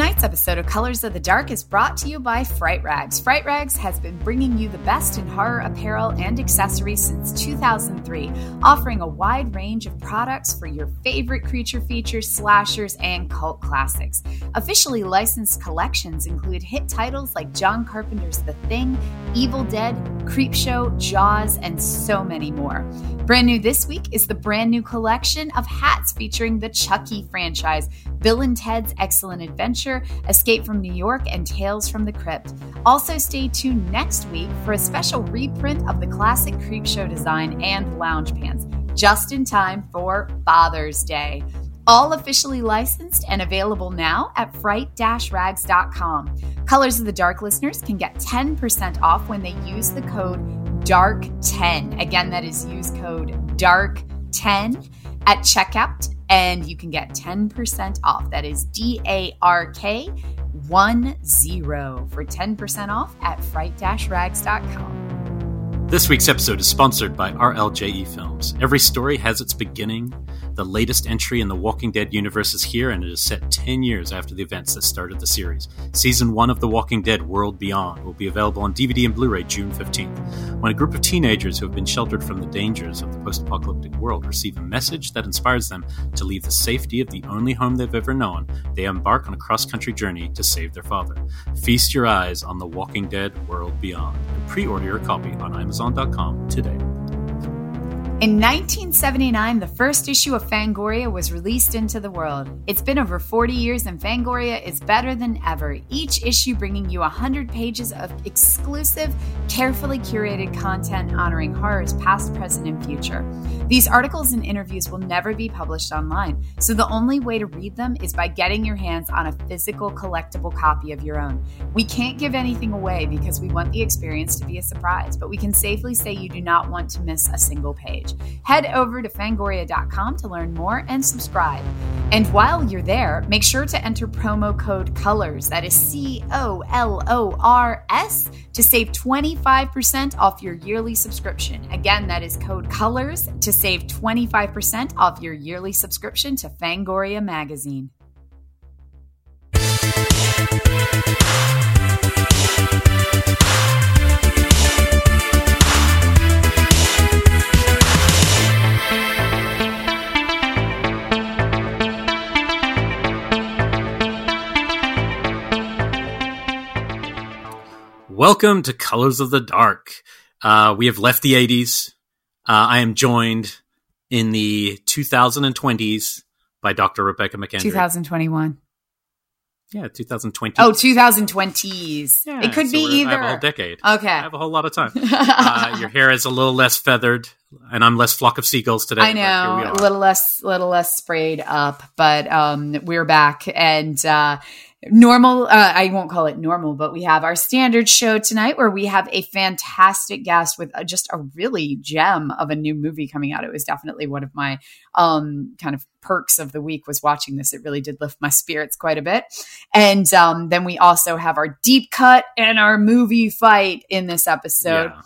Tonight's episode of Colors of the Dark is brought to you by Fright Rags. Fright Rags has been bringing you the best in horror apparel and accessories since 2003, offering a wide range of products for your favorite creature features, slashers, and cult classics. Officially licensed collections include hit titles like John Carpenter's The Thing, Evil Dead, Creepshow, Jaws, and so many more. Brand new this week is the brand new collection of hats featuring the Chucky franchise, Bill and Ted's Excellent Adventure, Escape from New York, and Tales from the Crypt. Also, stay tuned next week for a special reprint of the classic Creepshow design and lounge pants, just in time for Father's Day. All officially licensed and available now at fright-rags.com. Colors of the Dark listeners can get 10% off when they use the code DARK10. Again, that is use code DARK10 at checkout and you can get 10% off. That is D A R K 1 0 for 10% off at fright-rags.com. This week's episode is sponsored by RLJE Films. Every story has its beginning. The latest entry in the Walking Dead universe is here, and it is set 10 years after the events that started the series. Season 1 of The Walking Dead World Beyond will be available on DVD and Blu ray June 15th. When a group of teenagers who have been sheltered from the dangers of the post apocalyptic world receive a message that inspires them to leave the safety of the only home they've ever known, they embark on a cross country journey to save their father. Feast your eyes on The Walking Dead World Beyond and pre order your copy on Amazon.com today. In 1979, the first issue of Fangoria was released into the world. It's been over 40 years, and Fangoria is better than ever. Each issue bringing you 100 pages of exclusive, carefully curated content honoring horrors past, present, and future. These articles and interviews will never be published online, so the only way to read them is by getting your hands on a physical, collectible copy of your own. We can't give anything away because we want the experience to be a surprise, but we can safely say you do not want to miss a single page. Head over to fangoria.com to learn more and subscribe. And while you're there, make sure to enter promo code COLORS, that is C O L O R S, to save 25% off your yearly subscription. Again, that is code COLORS to save 25% off your yearly subscription to Fangoria Magazine. Welcome to Colors of the Dark. Uh, we have left the 80s. Uh, I am joined in the 2020s by Dr. Rebekah McKendry. 2021. Yeah, 2020. Oh, 2020s. Yeah, it could so be either. I have a whole decade. Okay. I have a whole lot of time. uh, your hair is a little less feathered, and I'm less flock of seagulls today. I but here we know, a little less, little less sprayed up, but um, we're back and uh, normal. Uh, I won't call it normal, but we have our standard show tonight where we have a fantastic guest with uh, just a really gem of a new movie coming out. It was definitely one of my um, kind of perks of the week was watching this. It really did lift my spirits quite a bit. And um, then we also have our deep cut and our movie fight in this episode. Yeah.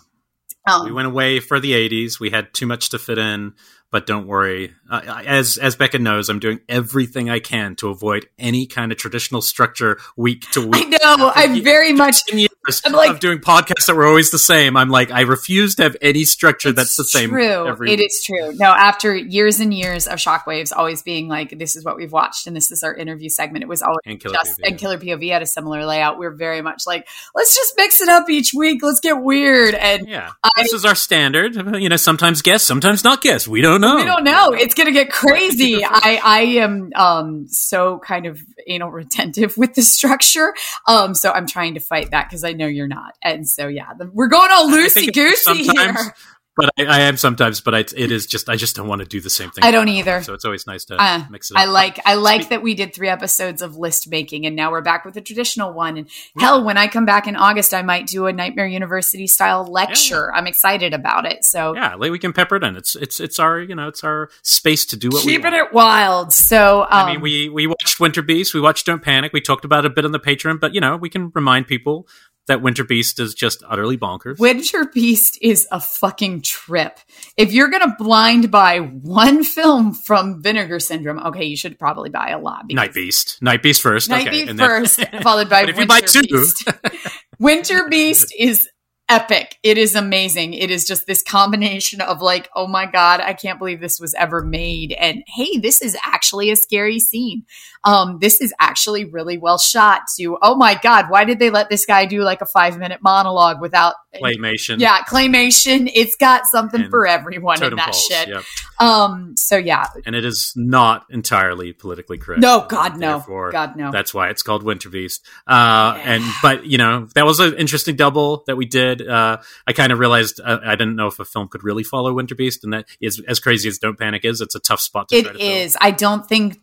Um, We went away for the 80s. We had too much to fit in, but don't worry. Uh, as as Becca knows, I'm doing everything I can to avoid any kind of traditional structure week to week. I know. I'm very much 10 years I'm like- of doing podcasts that were always the same. I'm like, I refuse to have any structure that's the same. True. It true. No, after years and years of shockwaves always being like, this is what we've watched and this is our interview segment, it was always And Killer just POV, and Killer POV had a similar layout. We are very much like, let's just mix it up each week. Let's get weird. And Yeah, I- this is our standard. You know, sometimes guests, sometimes not guests. We don't know. we don't know. It's gonna get crazy. I, I am um so kind of anal retentive with the structure. Um, so I'm trying to fight that because I know you're not. And so yeah, the, we're going all loosey goosey here. But I, I am sometimes. But I, it is just I just don't want to do the same thing. I don't either. So it's always nice to Uh, mix it up. I like I like Speak- that we did three episodes of list making, and now we're back with a traditional one. And hell, when I come back in August, I might do a Nightmare University style lecture. I'm excited about it. So Yeah, like we can pepper it in. It's it's it's our you know it's our space to do what we keeping it wild. So um, I mean, we we watched Winter Beast. We watched Don't Panic. We talked about it a bit on the Patreon, but you know, we can remind people that Winter Beast is just utterly bonkers. Winter Beast is a fucking trip. If you're gonna blind buy one film from Vinegar Syndrome, okay, you should probably buy a lot. Night Beast, Night Beast first, Night okay, Beast first, then, followed by if Winter you buy two, Beast. Winter Beast is epic. It is amazing. It is just this combination of like, oh my God, I can't believe this was ever made. And hey, this is actually a scary scene. Um, this is actually really well shot to, oh my God, why did they let this guy do like a five minute monologue without claymation? Yeah, claymation. It's got something And for everyone in that shit. yep. Um, so yeah. And it is not entirely politically correct. No, God, no. God, no. That's why it's called Winter Beast. Uh, and but you know that was an interesting double that we did. Uh, I kind of realized uh, I didn't know if a film could really follow Winter Beast, and that is as crazy as Don't Panic is. It's a tough spot to It to is. I don't think.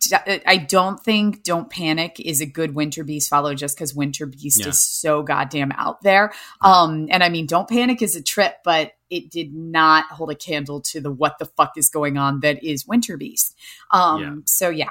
I don't think. Don't panic is a good Winter Beast follow just because Winter Beast Yeah. is so goddamn out there. Um, and I mean, Don't Panic is a trip, but it did not hold a candle to the what the fuck is going on that is Winter Beast. Um, Yeah. so yeah,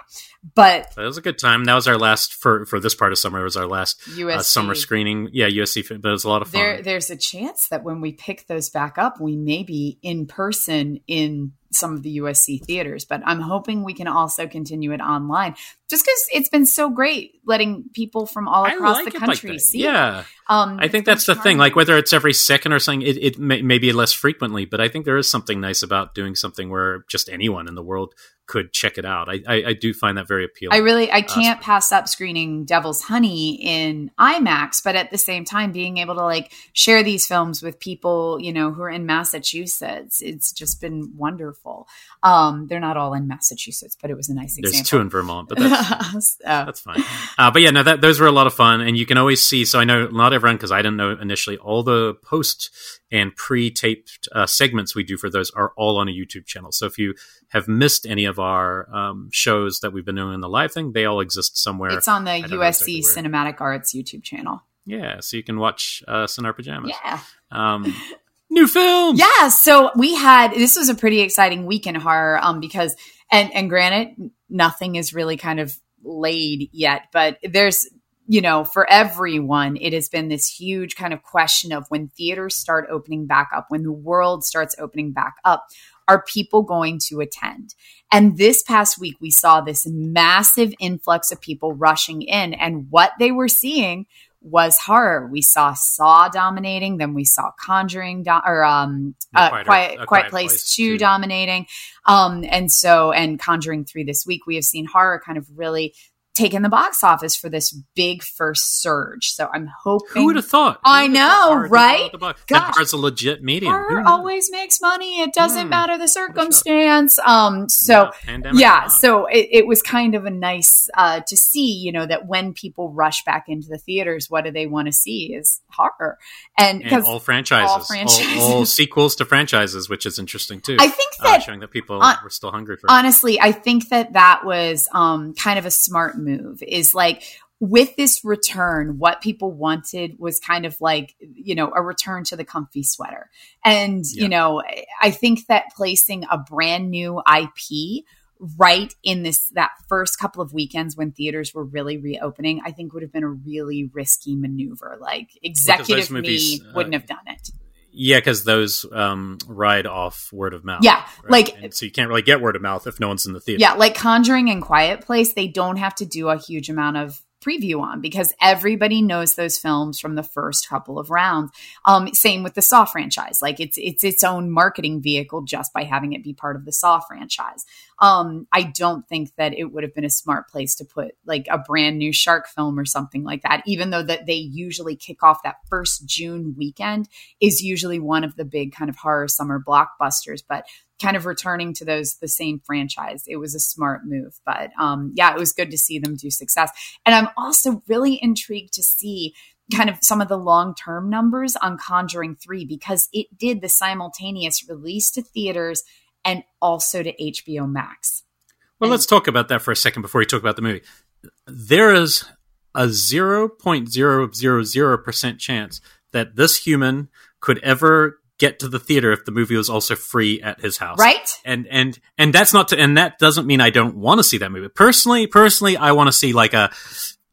but That was a good time. That was our last for for this part of summer. It was our last uh, summer screening. Yeah, USC, but it was a lot of fun. there there's a chance that when we pick those back up, we may be in person in some of the USC theaters, but I'm hoping we can also continue it online just because it's been so great letting people from all across like the like country that. see it. Yeah, Um, I think that's the thing. Like whether it's every second or something, it, it may, be less frequently. But I think there is something nice about doing something where just anyone in the world could check it out. I I, I do find that very appealing. I really I can't pass up screening Devil's Honey in IMAX, but at the same time being able to like share these films with people, you know, who are in Massachusetts, it's just been wonderful. Um, they're not all in Massachusetts, but it was a nice There's two in Vermont, but that's So, that's fine. Uh, but yeah, no, that, those were a lot of fun, and you can always see. So I know not everyone because I didn't know initially. All the post and pre-taped uh, segments we do for those are all on a YouTube channel. So if you have missed any of our um, shows that we've been doing in the live thing, they all exist somewhere. it's on the I don't know USC exactly. Cinematic Arts YouTube channel. Yeah, so you can watch us in our pajamas. Yeah. Um, new films. Yeah, so we had this was a pretty exciting week in horror um because and and granted nothing is really kind of laid yet, but there's you know, for everyone, it has been this huge kind of question of when theaters start opening back up, when the world starts opening back up, are people going to attend? And this past week, we saw this massive influx of people rushing in, and what they were seeing was horror. We saw Saw dominating, then we saw Conjuring do- or um, uh, Quiet- Quiet, A Quiet, Quiet Place, Place 2 2. dominating. Um, and so, and Conjuring 3 this week, we have seen horror kind of really taken the box office for this big first surge. So I'm hoping. Who would have thought? I Who would've thought know, right? well at the box- Gosh. Horror's a legit medium. Horror always makes money. It doesn't Hmm. matter the circumstance. Um, so Yeah, yeah, so it, it was kind of a nice uh, to see, you know, that when people rush back into the theaters, what do they want to see is horror, and and all franchises, all all, franchises. all sequels to franchises, which is interesting too. I think uh, that showing that people hon- were still hungry for. it. honestly, I think that that was um, kind of a smart move. Is like with this return, what people wanted was kind of like you know a return to the comfy sweater, and Yeah. you know I think that placing a brand new IP right in this that first couple of weekends when theaters were really reopening, I think would have been a really risky maneuver. Like executive movies, me uh, wouldn't have done it. Yeah, because those um, ride off word of mouth. Yeah, like- and so you can't really get word of mouth if no one's in the theater. Yeah, like Conjuring and Quiet Place, they don't have to do a huge amount of preview on because everybody knows those films from the first couple of rounds. Um, same with the Saw franchise. Like it's it's its own marketing vehicle just by having it be part of the Saw franchise. Um, I don't think that it would have been a smart place to put like a brand new shark film or something like that, even though that they usually kick off that first June weekend is usually one of the big kind of horror summer blockbusters. But kind of returning to those the same franchise. It was a smart move but um yeah it was good to see them do success. And i'm also really intrigued to see kind of some of the long-term numbers on conjuring 3 because it did the simultaneous release to theaters and also to hbo max. Well, let's talk about that for a second before we talk about the movie. There is a 0.000% chance that this human could ever get to the theater if the movie was also free at his house. right And and and that's not to and that doesn't mean I don't want to see that movie. Personally, personally I want to see like a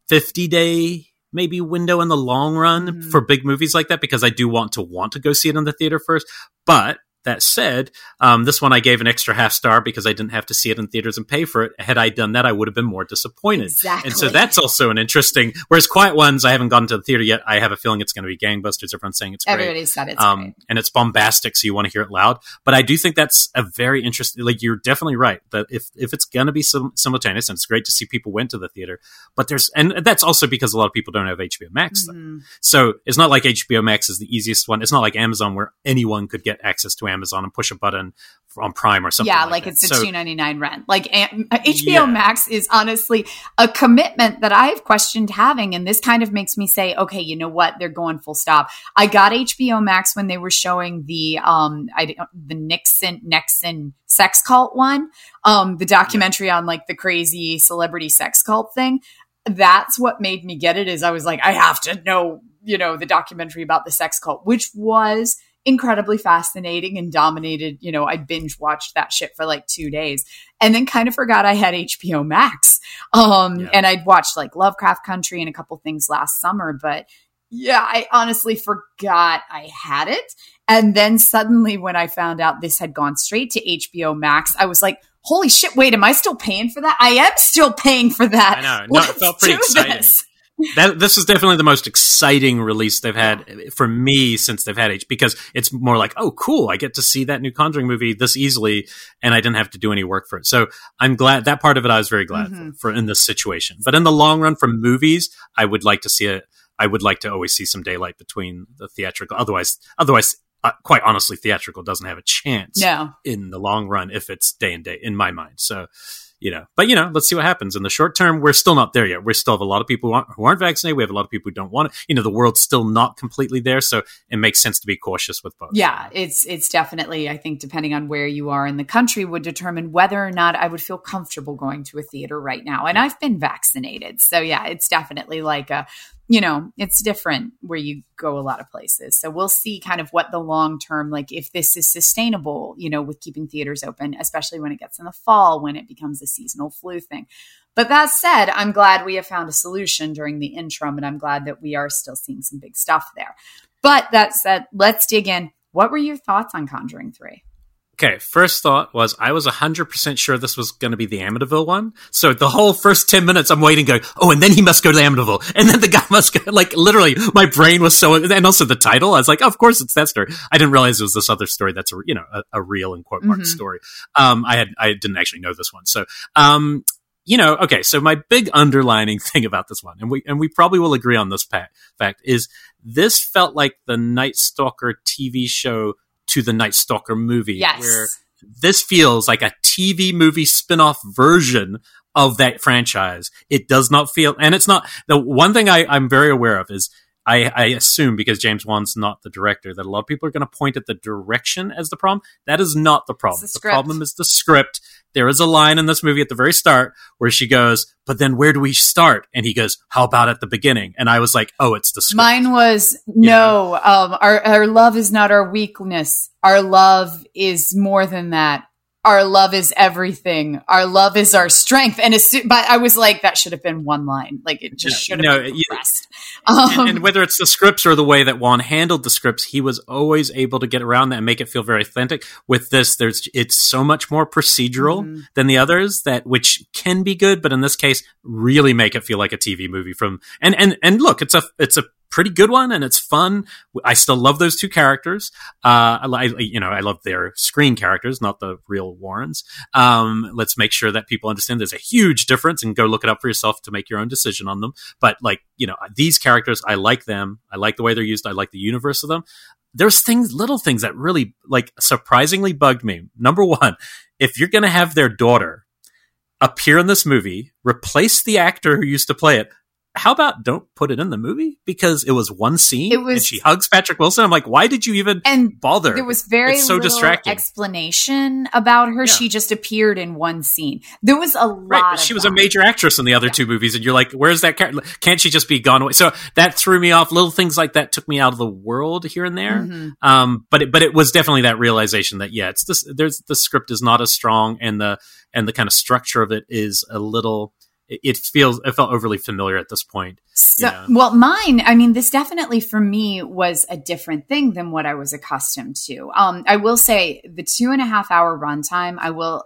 50 day maybe window in the long run Mhm. for big movies like that because I do want to want to go see it in the theater first. But that said, um, this one I gave an extra half star because I didn't have to see it in theaters and pay for it. Had I done that, I would have been more disappointed. Exactly. And so that's also an interesting. Whereas Quiet Ones, I haven't gone to the theater yet. I have a feeling it's going to be gangbusters. Everyone's saying it's great. Everybody said it's um, great. and it's bombastic, so you want to hear it loud. But I do think that's a very interesting. Like you're definitely right that if if it's going to be sim- simultaneous, and it's great to see people went to the theater, but there's and that's also because a lot of people don't have HBO Max. Mhm. So it's not like HBO Max is the easiest one. It's not like Amazon where anyone could get access to Amazon and push a button on Prime or something. yeah, like, like, that. it's a So- two ninety nine rent. Like HBO Yeah. Max is honestly a commitment that I've questioned having, and this kind of makes me say, okay, you know what? They're going full stop. I got HBO Max when they were showing the um I don't- the NXIVM NXIVM sex cult one, um the documentary on like the crazy celebrity sex cult thing. That's what made me get it. Is I was like, I have to know, you know, the documentary about the sex cult, which was incredibly fascinating and dominated. You know, I binge watched that shit for like two days and then kind of forgot I had HBO Max. Um, Yeah. and I'd watched like Lovecraft Country and a couple things last summer, but yeah, I honestly forgot I had it. And then suddenly when I found out this had gone straight to HBO Max, I was like, holy shit, wait, am I still paying for that? I am still paying for that. I know. No, Let's felt pretty exciting. this. That this is definitely the most exciting release they've had for me since they've had H because it's more like, oh, cool, I get to see that new Conjuring movie this easily, and I didn't have to do any work for it. So I'm glad that part of it. I was very glad Mhm. for, for in this situation. But in the long run, for movies, I would like to see it. I would like to always see some daylight between the theatrical. Otherwise, otherwise. Uh, quite honestly, theatrical doesn't have a chance No. in the long run if it's day and day in my mind. So, you know, but you know, let's see what happens in the short term. We're still not there yet. We still have a lot of people who aren't, who aren't vaccinated. We have a lot of people who don't want it. You know, the world's still not completely there, so it makes sense to be cautious with both. Yeah, it's it's definitely I think depending on where you are in the country would determine whether or not I would feel comfortable going to a theater right now. And I've been vaccinated. So yeah, it's definitely like a you know, it's different where you go a lot of places. So we'll see kind of what the long term like if this is sustainable, you know, with keeping theaters open, especially when it gets in the fall when it becomes a seasonal flu thing. But that said, I'm glad we have found a solution during the interim and I'm glad that we are still seeing some big stuff there. But that said, let's dig in. What were your thoughts on Conjuring 3? Okay, first thought was I was 100% sure this was going to be the Amityville one. So the whole first 10 minutes I'm waiting going, oh, and then he must go to Amityville. And then the guy must go, like literally my brain was so, and also the title, I was like, oh, of course it's that story. I didn't realize it was this other story that's a, you know, a, a real in quote mark Mhm. story. Um, I had, I didn't actually know this one. So, um, you know, okay, so my big underlining thing about this one, and we, and we probably will agree on this pa- fact is this felt like the Night Stalker TV show to the Night Stalker movie. Yes. Where this feels like a TV movie spin-off version of that franchise. It does not feel, and it's not the one thing I, I'm very aware of is I, I assume because James Wan's not the director that a lot of people are going to point at the direction as the problem. That is not the problem. The the problem is the script. There is a line in this movie at the very start where she goes, "But then where do we start?" And he goes, "How about at the beginning?" And I was like, "Oh, it's the script." Mine was no, um, our, our love is not our weakness. Our love is more than that. Our love is everything. Our love is our strength. And as but I was like, that should have been one line. Like it just Yeah, should have no, been compressed. Um, and, and whether it's the scripts or the way that Wan handled the scripts, he was always able to get around that and make it feel very authentic. With this, there's it's so much more procedural Mhm. than the others that which can be good, but in this case, really make it feel like a TV movie. From and and and look, it's a it's a pretty good one and it's fun. I still love those two characters. Uh, I, you know, I love their screen characters, not the real Warrens. Um, let's make sure that people understand there's a huge difference and go look it up for yourself to make your own decision on them. But like, you know, these characters, I like them. I like the way they're used. I like the universe of them. There's things, little things that really like surprisingly bugged me. Number one, if you're going to have their daughter appear in this movie, replace the actor who used to play it. How about don't put it in the movie because it was one scene It was- and she hugs Patrick Wilson. I'm like, why did you even and bother? there was very It's so little distracting. explanation about her. Yeah. She just appeared in one scene. There was a lot. Right, but she was a major actress in the other Yeah. two movies, and you're like, "Where's that character? Can't she just be gone away?" So that threw me off. Little things like that took me out of the world here and there. Mhm. Um, but it, but it was definitely that realization that yeah, it's this. There's the script is not as strong, and the and the kind of structure of it is a little. It, feels it felt overly familiar at this point. So, you know? well, mine, I mean, this definitely for me was a different thing than what I was accustomed to. Um, I will say the two and a half hour runtime. I will.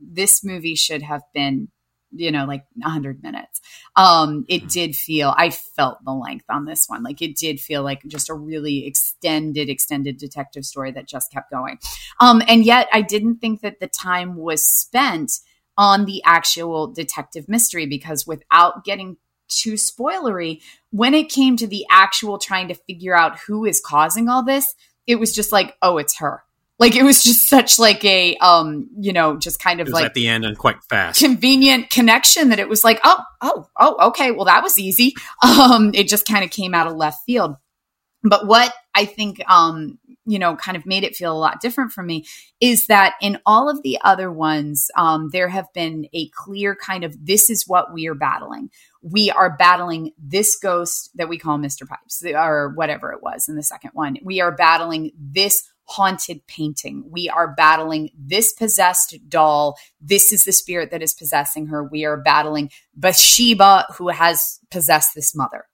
This movie should have been you know, like 100 minutes. Um, it hmm. did feel, I felt the length on this one. Like it did feel like just a really extended, extended detective story that just kept going. Um, and yet I didn't think that the time was spent on the actual detective mystery because without getting too spoilery, when it came to the actual trying to figure out who is causing all this, it was just like, oh, it's her. Like it was just such like a um you know just kind of like at the end and quite fast. convenient connection that it was like oh oh oh okay well that was easy. Um it just kind of came out of left field. But what i think um you know kind of made it feel a lot different for me is that in all of the other ones um there have been a clear kind of this is what we are battling we are battling this ghost that we call Mr. Pipes or whatever it was in the second one. We are battling this haunted painting. We are battling this possessed doll. This is the spirit that is possessing her. We are battling Bathsheba, who has possessed this mother.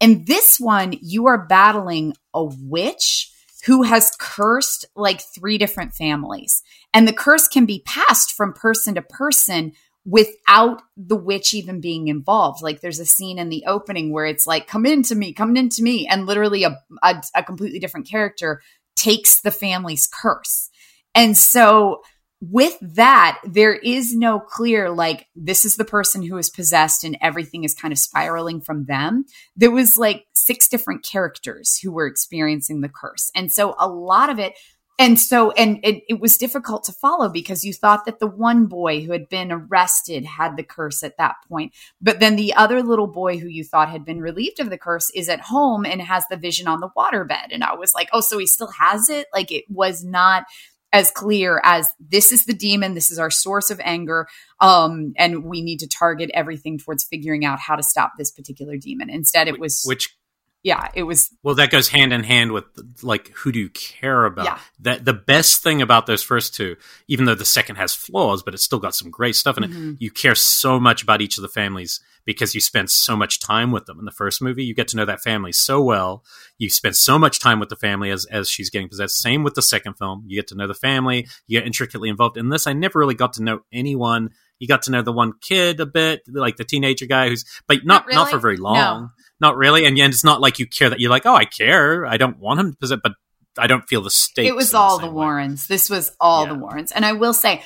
In this one, you are battling a witch who has cursed like three different families. And the curse can be passed from person to person without the witch even being involved. Like there's a scene in the opening where it's like, come into me, come into me. And literally a, a, a completely different character takes the family's curse. And so with that, there is no clear, like, this is the person who is possessed and everything is kind of spiraling from them. There was like six different characters who were experiencing the curse. And so a lot of it and so and it, it, was difficult to follow because you thought that the one boy who had been arrested had the curse at that point. But then the other little boy who you thought had been relieved of the curse is at home and has the vision on the waterbed. And i was like oh so he still has it? Like it was not as clear as this is the demon this is our source of anger um, and we need to target everything towards figuring out how to stop this particular demon. Instead it was which yeah, it was. Well, that goes hand in hand with like who do you care about? Yeah. That the best thing about those first two, even though the second has flaws, but it's still got some great stuff in mm-hmm. it. You care so much about each of the families because you spend so much time with them. In the first movie, you get to know that family so well. You spend so much time with the family as as she's getting possessed. Same with the second film. You get to know the family. You get intricately involved. In this, I never really got to know anyone. You got to know the one kid a bit, like the teenager guy who's, but not not, really. not for very long. No not really. And, and it's not like you care that you're like, oh, I care. I don't want him to possess, but I don't feel the stakes. It was all the, the Warrens. This was all yeah. the Warrens. And I will say,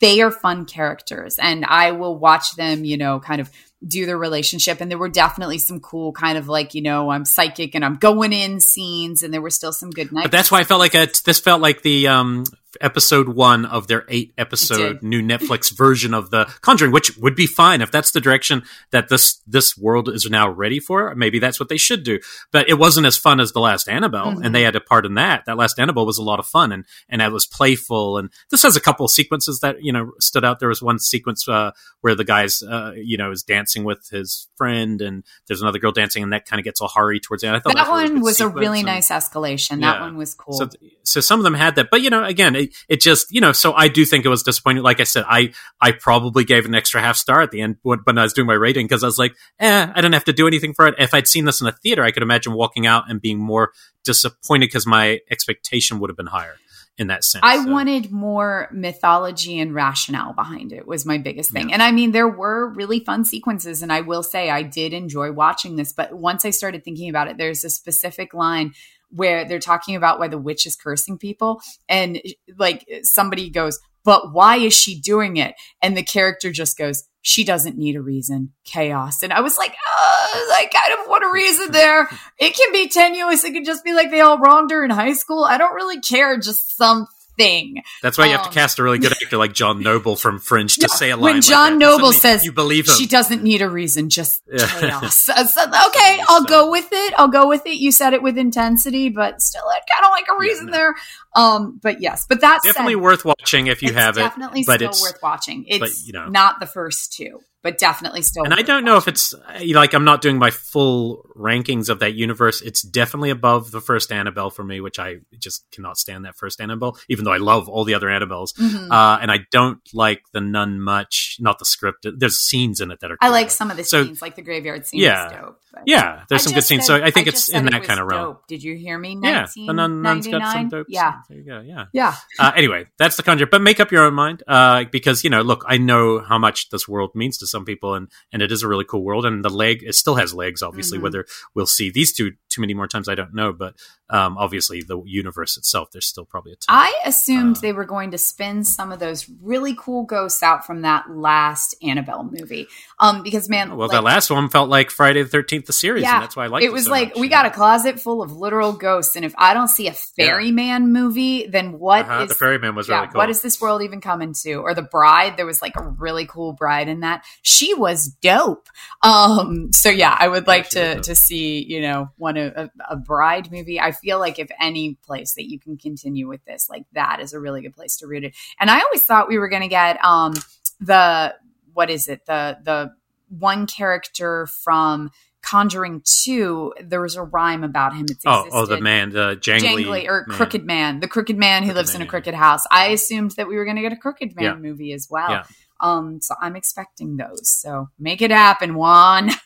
they are fun characters and I will watch them, you know, kind of do their relationship. And there were definitely some cool kind of like, you know, I'm psychic and I'm going in scenes and there were still some good nights. But that's why I felt like a, this felt like the um episode one of their eight episode new Netflix version of the Conjuring, which would be fine if that's the direction that this this world is now ready for. Maybe that's what they should do. But it wasn't as fun as the last Annabelle, mm-hmm. and they had a part in that. That last Annabelle was a lot of fun, and and it was playful. And this has a couple of sequences that you know stood out. There was one sequence uh, where the guy's uh, you know is dancing with his friend, and there's another girl dancing, and that kind of gets a hurry towards the end. I thought that, that one was a really and, nice escalation. That one was cool. So, so some of them had that, but you know, again, it, it just you know. So I do think it was disappointing. Like I said, I I probably gave an extra half star at the end when, I was doing my rating because I was like, eh, I don't have to do anything for it. If I'd seen this in a theater, I could imagine walking out and being more disappointed because my expectation would have been higher in that sense. I so. wanted more mythology and rationale behind it was my biggest thing. Yeah. And I mean there were really fun sequences and I will say I did enjoy watching this, but once I started thinking about it there's a specific line where they're talking about why the witch is cursing people and like somebody goes, "But why is she doing it?" And the character just goes, she doesn't need a reason. Chaos. And I was like, oh, I kind of want a reason there. It can be tenuous. It could just be like they all wronged her in high school. I don't really care. Just some thing. That's why you have to um, cast a really good actor like John Noble from Fringe to say a line. When John like Noble says you believe him. she doesn't need a reason, just chaos. okay, I'll go with it. I'll go with it. You said it with intensity, but still, I kind of like a reason yeah, no. there. Um, but yes, but that's definitely said, worth watching if you have definitely it. Definitely still worth watching. It's but, you know, not the first two. But definitely still. And I don't know if it's like I'm not doing my full rankings of that universe. It's definitely above the first Annabelle for me, which I just cannot stand that first Annabelle, even though I love all the other Annabelles. Mm-hmm. Uh, and I don't like the nun much, not the script. There's scenes in it that are. Cool. I like some of the so, scenes, like the graveyard scene. Yeah, dope, yeah. There's I some good scenes. So I think I it's in that kind of realm. Did you hear me? Yeah, the nun, nun's got some dope. Yeah, scenes. there you go. Yeah, yeah. Uh, anyway, that's the conjure. But make up your own mind, uh, because you know, look, I know how much this world means to some people, and and it is a really cool world, and the leg it still has legs. Obviously, mm-hmm. whether we'll see these two too many more times, I don't know. But um, obviously, the universe itself, there's still probably a ton. I assumed uh, they were going to spin some of those really cool ghosts out from that last Annabelle movie, um, because man, well, like, that last one felt like Friday the Thirteenth, the series, yeah, that's why I like it. It was so like much, we got a closet full of literal ghosts, and if I don't see a Ferryman yeah. movie, then what uh-huh, is the Ferryman was yeah, really cool. What is this world even coming to? Or the Bride? There was like a really cool bride in that. She was dope. Um, so yeah, I would like to to see you know one of a, a, bride movie. I feel like if any place that you can continue with this, like that is a really good place to root it. And I always thought we were going to get um the what is it the the one character from Conjuring 2, there was a rhyme about him. It's oh, oh, the man, the jangly, jangly or man. crooked man, the crooked man who crooked lives man, in a crooked yeah. house. I assumed that we were going to get a crooked man yeah. movie as well. Yeah. Um, so I'm expecting those. So make it happen, Wan.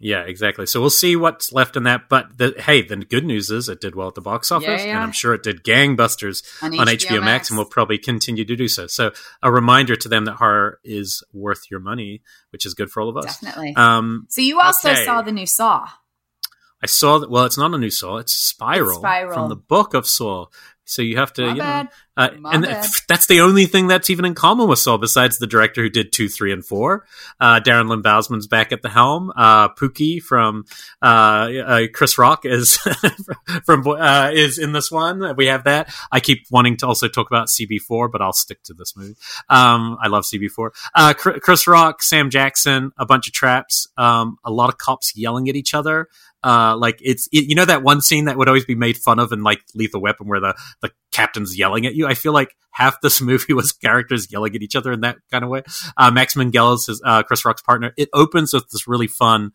Yeah, exactly. So we'll see what's left in that. But the, hey, the good news is it did well at the box office, yeah, yeah. and I'm sure it did gangbusters on, on HBO, Max. Max, and will probably continue to do so. So a reminder to them that horror is worth your money, which is good for all of us. Definitely. Um, so you also okay. saw the new Saw. I saw that. Well, it's not a new Saw; it's Spiral, it's Spiral. from the book of Saw. So you have to, My you bad. know, uh, and that's the only thing that's even in common with Saw, besides the director who did two, three, and four. Uh, Darren Lynn Bousman's back at the helm. Uh, Pookie from uh, uh, Chris Rock is from uh, is in this one. We have that. I keep wanting to also talk about CB4, but I'll stick to this movie. Um, I love CB4. Chris Rock, Sam Jackson, a bunch of traps, um, a lot of cops yelling at each other. Uh, like it's it, you know that one scene that would always be made fun of in like Lethal Weapon where the the captain's yelling at you. I feel like half this movie was characters yelling at each other in that kind of way. Uh, Max Minghella is uh, Chris Rock's partner. It opens with this really fun,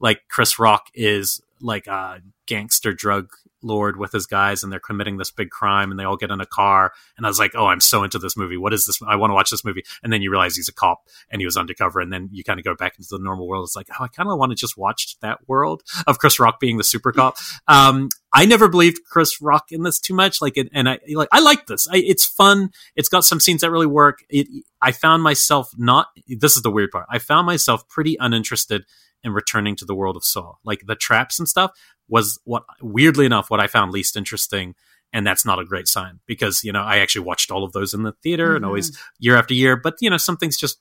like Chris Rock is like a gangster drug lord with his guys and they're committing this big crime and they all get in a car and I was like, "Oh, I'm so into this movie. What is this? I want to watch this movie." And then you realize he's a cop and he was undercover and then you kind of go back into the normal world. It's like, "Oh, I kind of want to just watch that world of Chris Rock being the super cop." Um, I never believed Chris Rock in this too much like and I like I like this. I, it's fun. It's got some scenes that really work. It I found myself not this is the weird part. I found myself pretty uninterested in returning to the world of Saw. Like the traps and stuff was what weirdly enough what I found least interesting and that's not a great sign because you know I actually watched all of those in the theater mm-hmm. and always mm-hmm. year after year but you know some things just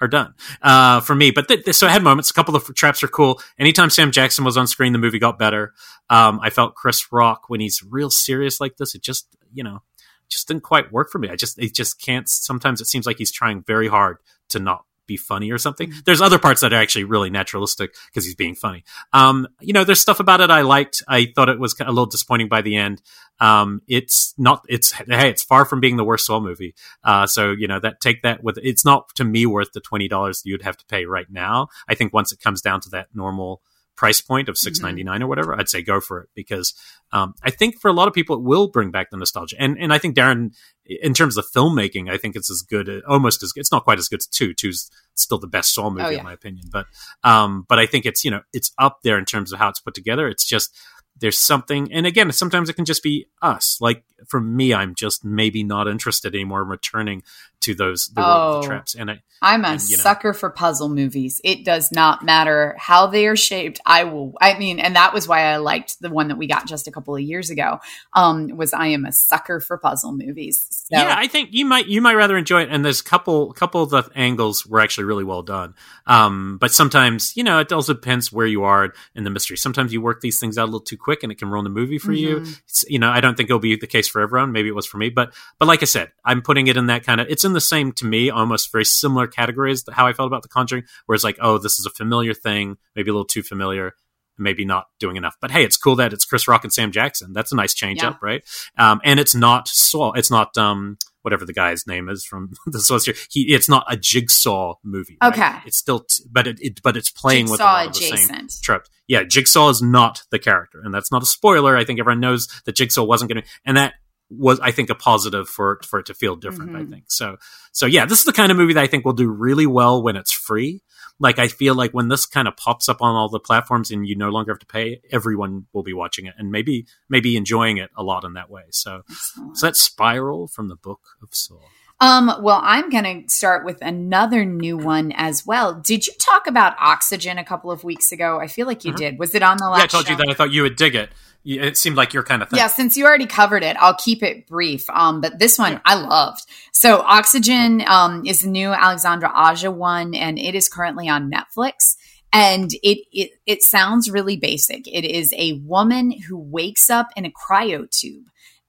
are done uh, for me but th- th- so I had moments a couple of traps are cool anytime Sam Jackson was on screen the movie got better um, I felt Chris Rock when he's real serious like this it just you know just didn't quite work for me I just it just can't sometimes it seems like he's trying very hard to not be funny or something. Mm-hmm. There's other parts that are actually really naturalistic because he's being funny. Um, you know, there's stuff about it I liked. I thought it was a little disappointing by the end. Um, it's not, it's, hey, it's far from being the worst Saw movie. Uh, so, you know, that take that with, it's not to me worth the $20 you'd have to pay right now. I think once it comes down to that normal, price point of six ninety nine mm-hmm. or whatever, I'd say go for it because um, I think for a lot of people it will bring back the nostalgia. And and I think Darren, in terms of filmmaking, I think it's as good, almost as good. It's not quite as good as two. Two's still the best Saw movie oh, yeah. in my opinion, but um, but I think it's you know it's up there in terms of how it's put together. It's just there's something and again sometimes it can just be us. Like for me i'm just maybe not interested anymore in returning to those the, oh, the traps. And i i'm a and, sucker know. for puzzle movies. It does not matter how they are shaped. I will i mean and that was why i liked the one that we got just a couple of years ago um was i am a sucker for puzzle movies. So. yeah i think you might you might rather enjoy it. And there's a couple couple of the angles were actually really well done. Um but sometimes you know it also depends where you are in the mystery. Sometimes you work these things out a little too quick and it can ruin the movie for mm-hmm. you. It's, you know, I don't think it'll be the case for everyone. Maybe it was for me, but but like I said, I'm putting it in that kind of. It's in the same to me, almost very similar categories. How I felt about The Conjuring, where it's like, oh, this is a familiar thing, maybe a little too familiar. Maybe not doing enough. But hey, it's cool that it's Chris Rock and Sam Jackson. That's a nice change yeah. up, right? Um, and it's not Saw. It's not um, whatever the guy's name is from the Saw series. He, it's not a Jigsaw movie. Right? Okay, it's still, t- but it, it, but it's playing Jigsaw with a lot of the same tropes. Yeah, Jigsaw is not the character, and that's not a spoiler. I think everyone knows that Jigsaw wasn't going to, and that was I think a positive for for it to feel different. Mm-hmm. I think so. So yeah, this is the kind of movie that I think will do really well when it's free. Like I feel like when this kind of pops up on all the platforms and you no longer have to pay, everyone will be watching it and maybe maybe enjoying it a lot in that way. So, Excellent. so that Spiral from the Book of Saw. Um, well, I'm going to start with another new one as well. Did you talk about Oxygen a couple of weeks ago? I feel like you mm-hmm. did. Was it on the last? Yeah, I told show? you that I thought you would dig it it seemed like your kind of thing. Yeah, since you already covered it, I'll keep it brief. Um, but this one yeah. I loved. So Oxygen um, is the new Alexandre Aja one, and it is currently on Netflix. And it, it it sounds really basic. It is a woman who wakes up in a cryo tube,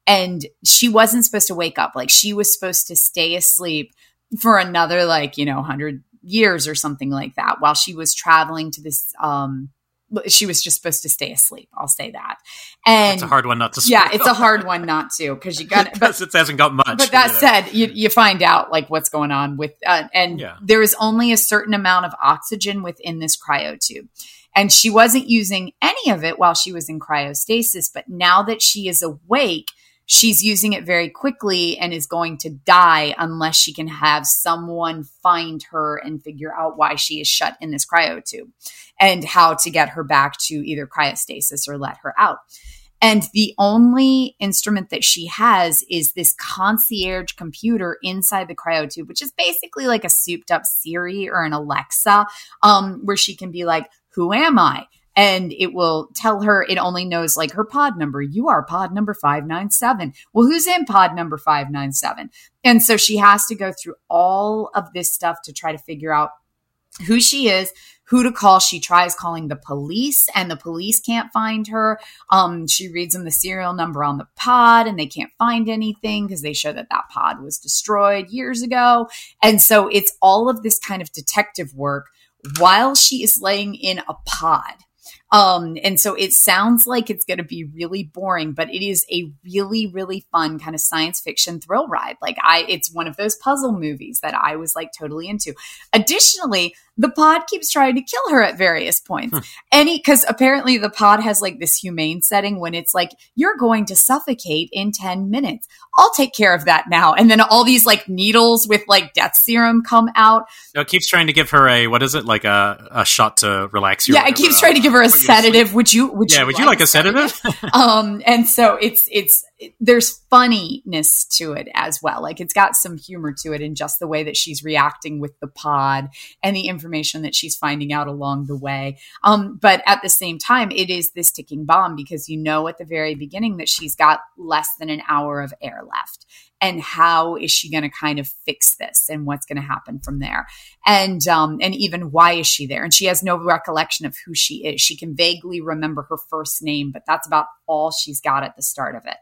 and she wasn't supposed to wake up. Like she was supposed to stay asleep for another like you know hundred years or something like that while she was traveling to this um she was just supposed to stay asleep. I'll say that. And it's a hard one not to. Yeah, it's a hard one not to because you got. But it hasn't got much. But that you know? said, you, you find out like what's going on with, uh, and yeah. there is only a certain amount of oxygen within this cryo tube. And she wasn't using any of it while she was in cryostasis. But now that she is awake, she's using it very quickly and is going to die unless she can have someone find her and figure out why she is shut in this cryo tube and how to get her back to either cryostasis or let her out. And the only instrument that she has is this concierge computer inside the cryo tube, which is basically like a souped up Siri or an Alexa, um, where she can be like, Who am I? And it will tell her it only knows like her pod number. You are pod number 597. Well, who's in pod number 597? And so she has to go through all of this stuff to try to figure out who she is, who to call. She tries calling the police and the police can't find her. Um, she reads them the serial number on the pod and they can't find anything because they show that that pod was destroyed years ago. And so it's all of this kind of detective work while she is laying in a pod um, and so it sounds like it's going to be really boring, but it is a really, really fun kind of science fiction thrill ride. Like I, it's one of those puzzle movies that I was like totally into. Additionally, the pod keeps trying to kill her at various points. Hmm. Any, cause apparently the pod has like this humane setting when it's like, you're going to suffocate in 10 minutes. I'll take care of that now. And then all these like needles with like death serum come out. No, it keeps trying to give her a, what is it? Like a, a shot to relax you. Yeah, it keeps trying to give her a sedative. Would you, would yeah, you would like you like a sedative? sedative? um, and so it's, it's, there's funniness to it as well. Like it's got some humor to it in just the way that she's reacting with the pod and the information that she's finding out along the way. Um, but at the same time, it is this ticking bomb because you know at the very beginning that she's got less than an hour of air left. And how is she going to kind of fix this and what's going to happen from there? And, um, and even why is she there? And she has no recollection of who she is. She can vaguely remember her first name, but that's about all she's got at the start of it.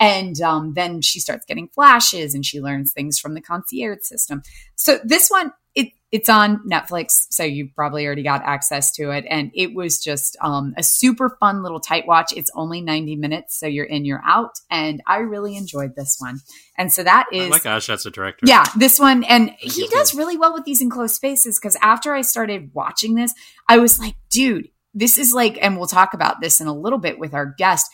And um, then she starts getting flashes and she learns things from the concierge system. So this one, it, it's on Netflix, so you probably already got access to it. And it was just um, a super fun little tight watch. It's only 90 minutes, so you're in, you're out. And I really enjoyed this one. And so that is. I like Aja as a director. Yeah, this one. And he does really well with these enclosed spaces because after I started watching this, I was like, dude, this is like, and we'll talk about this in a little bit with our guest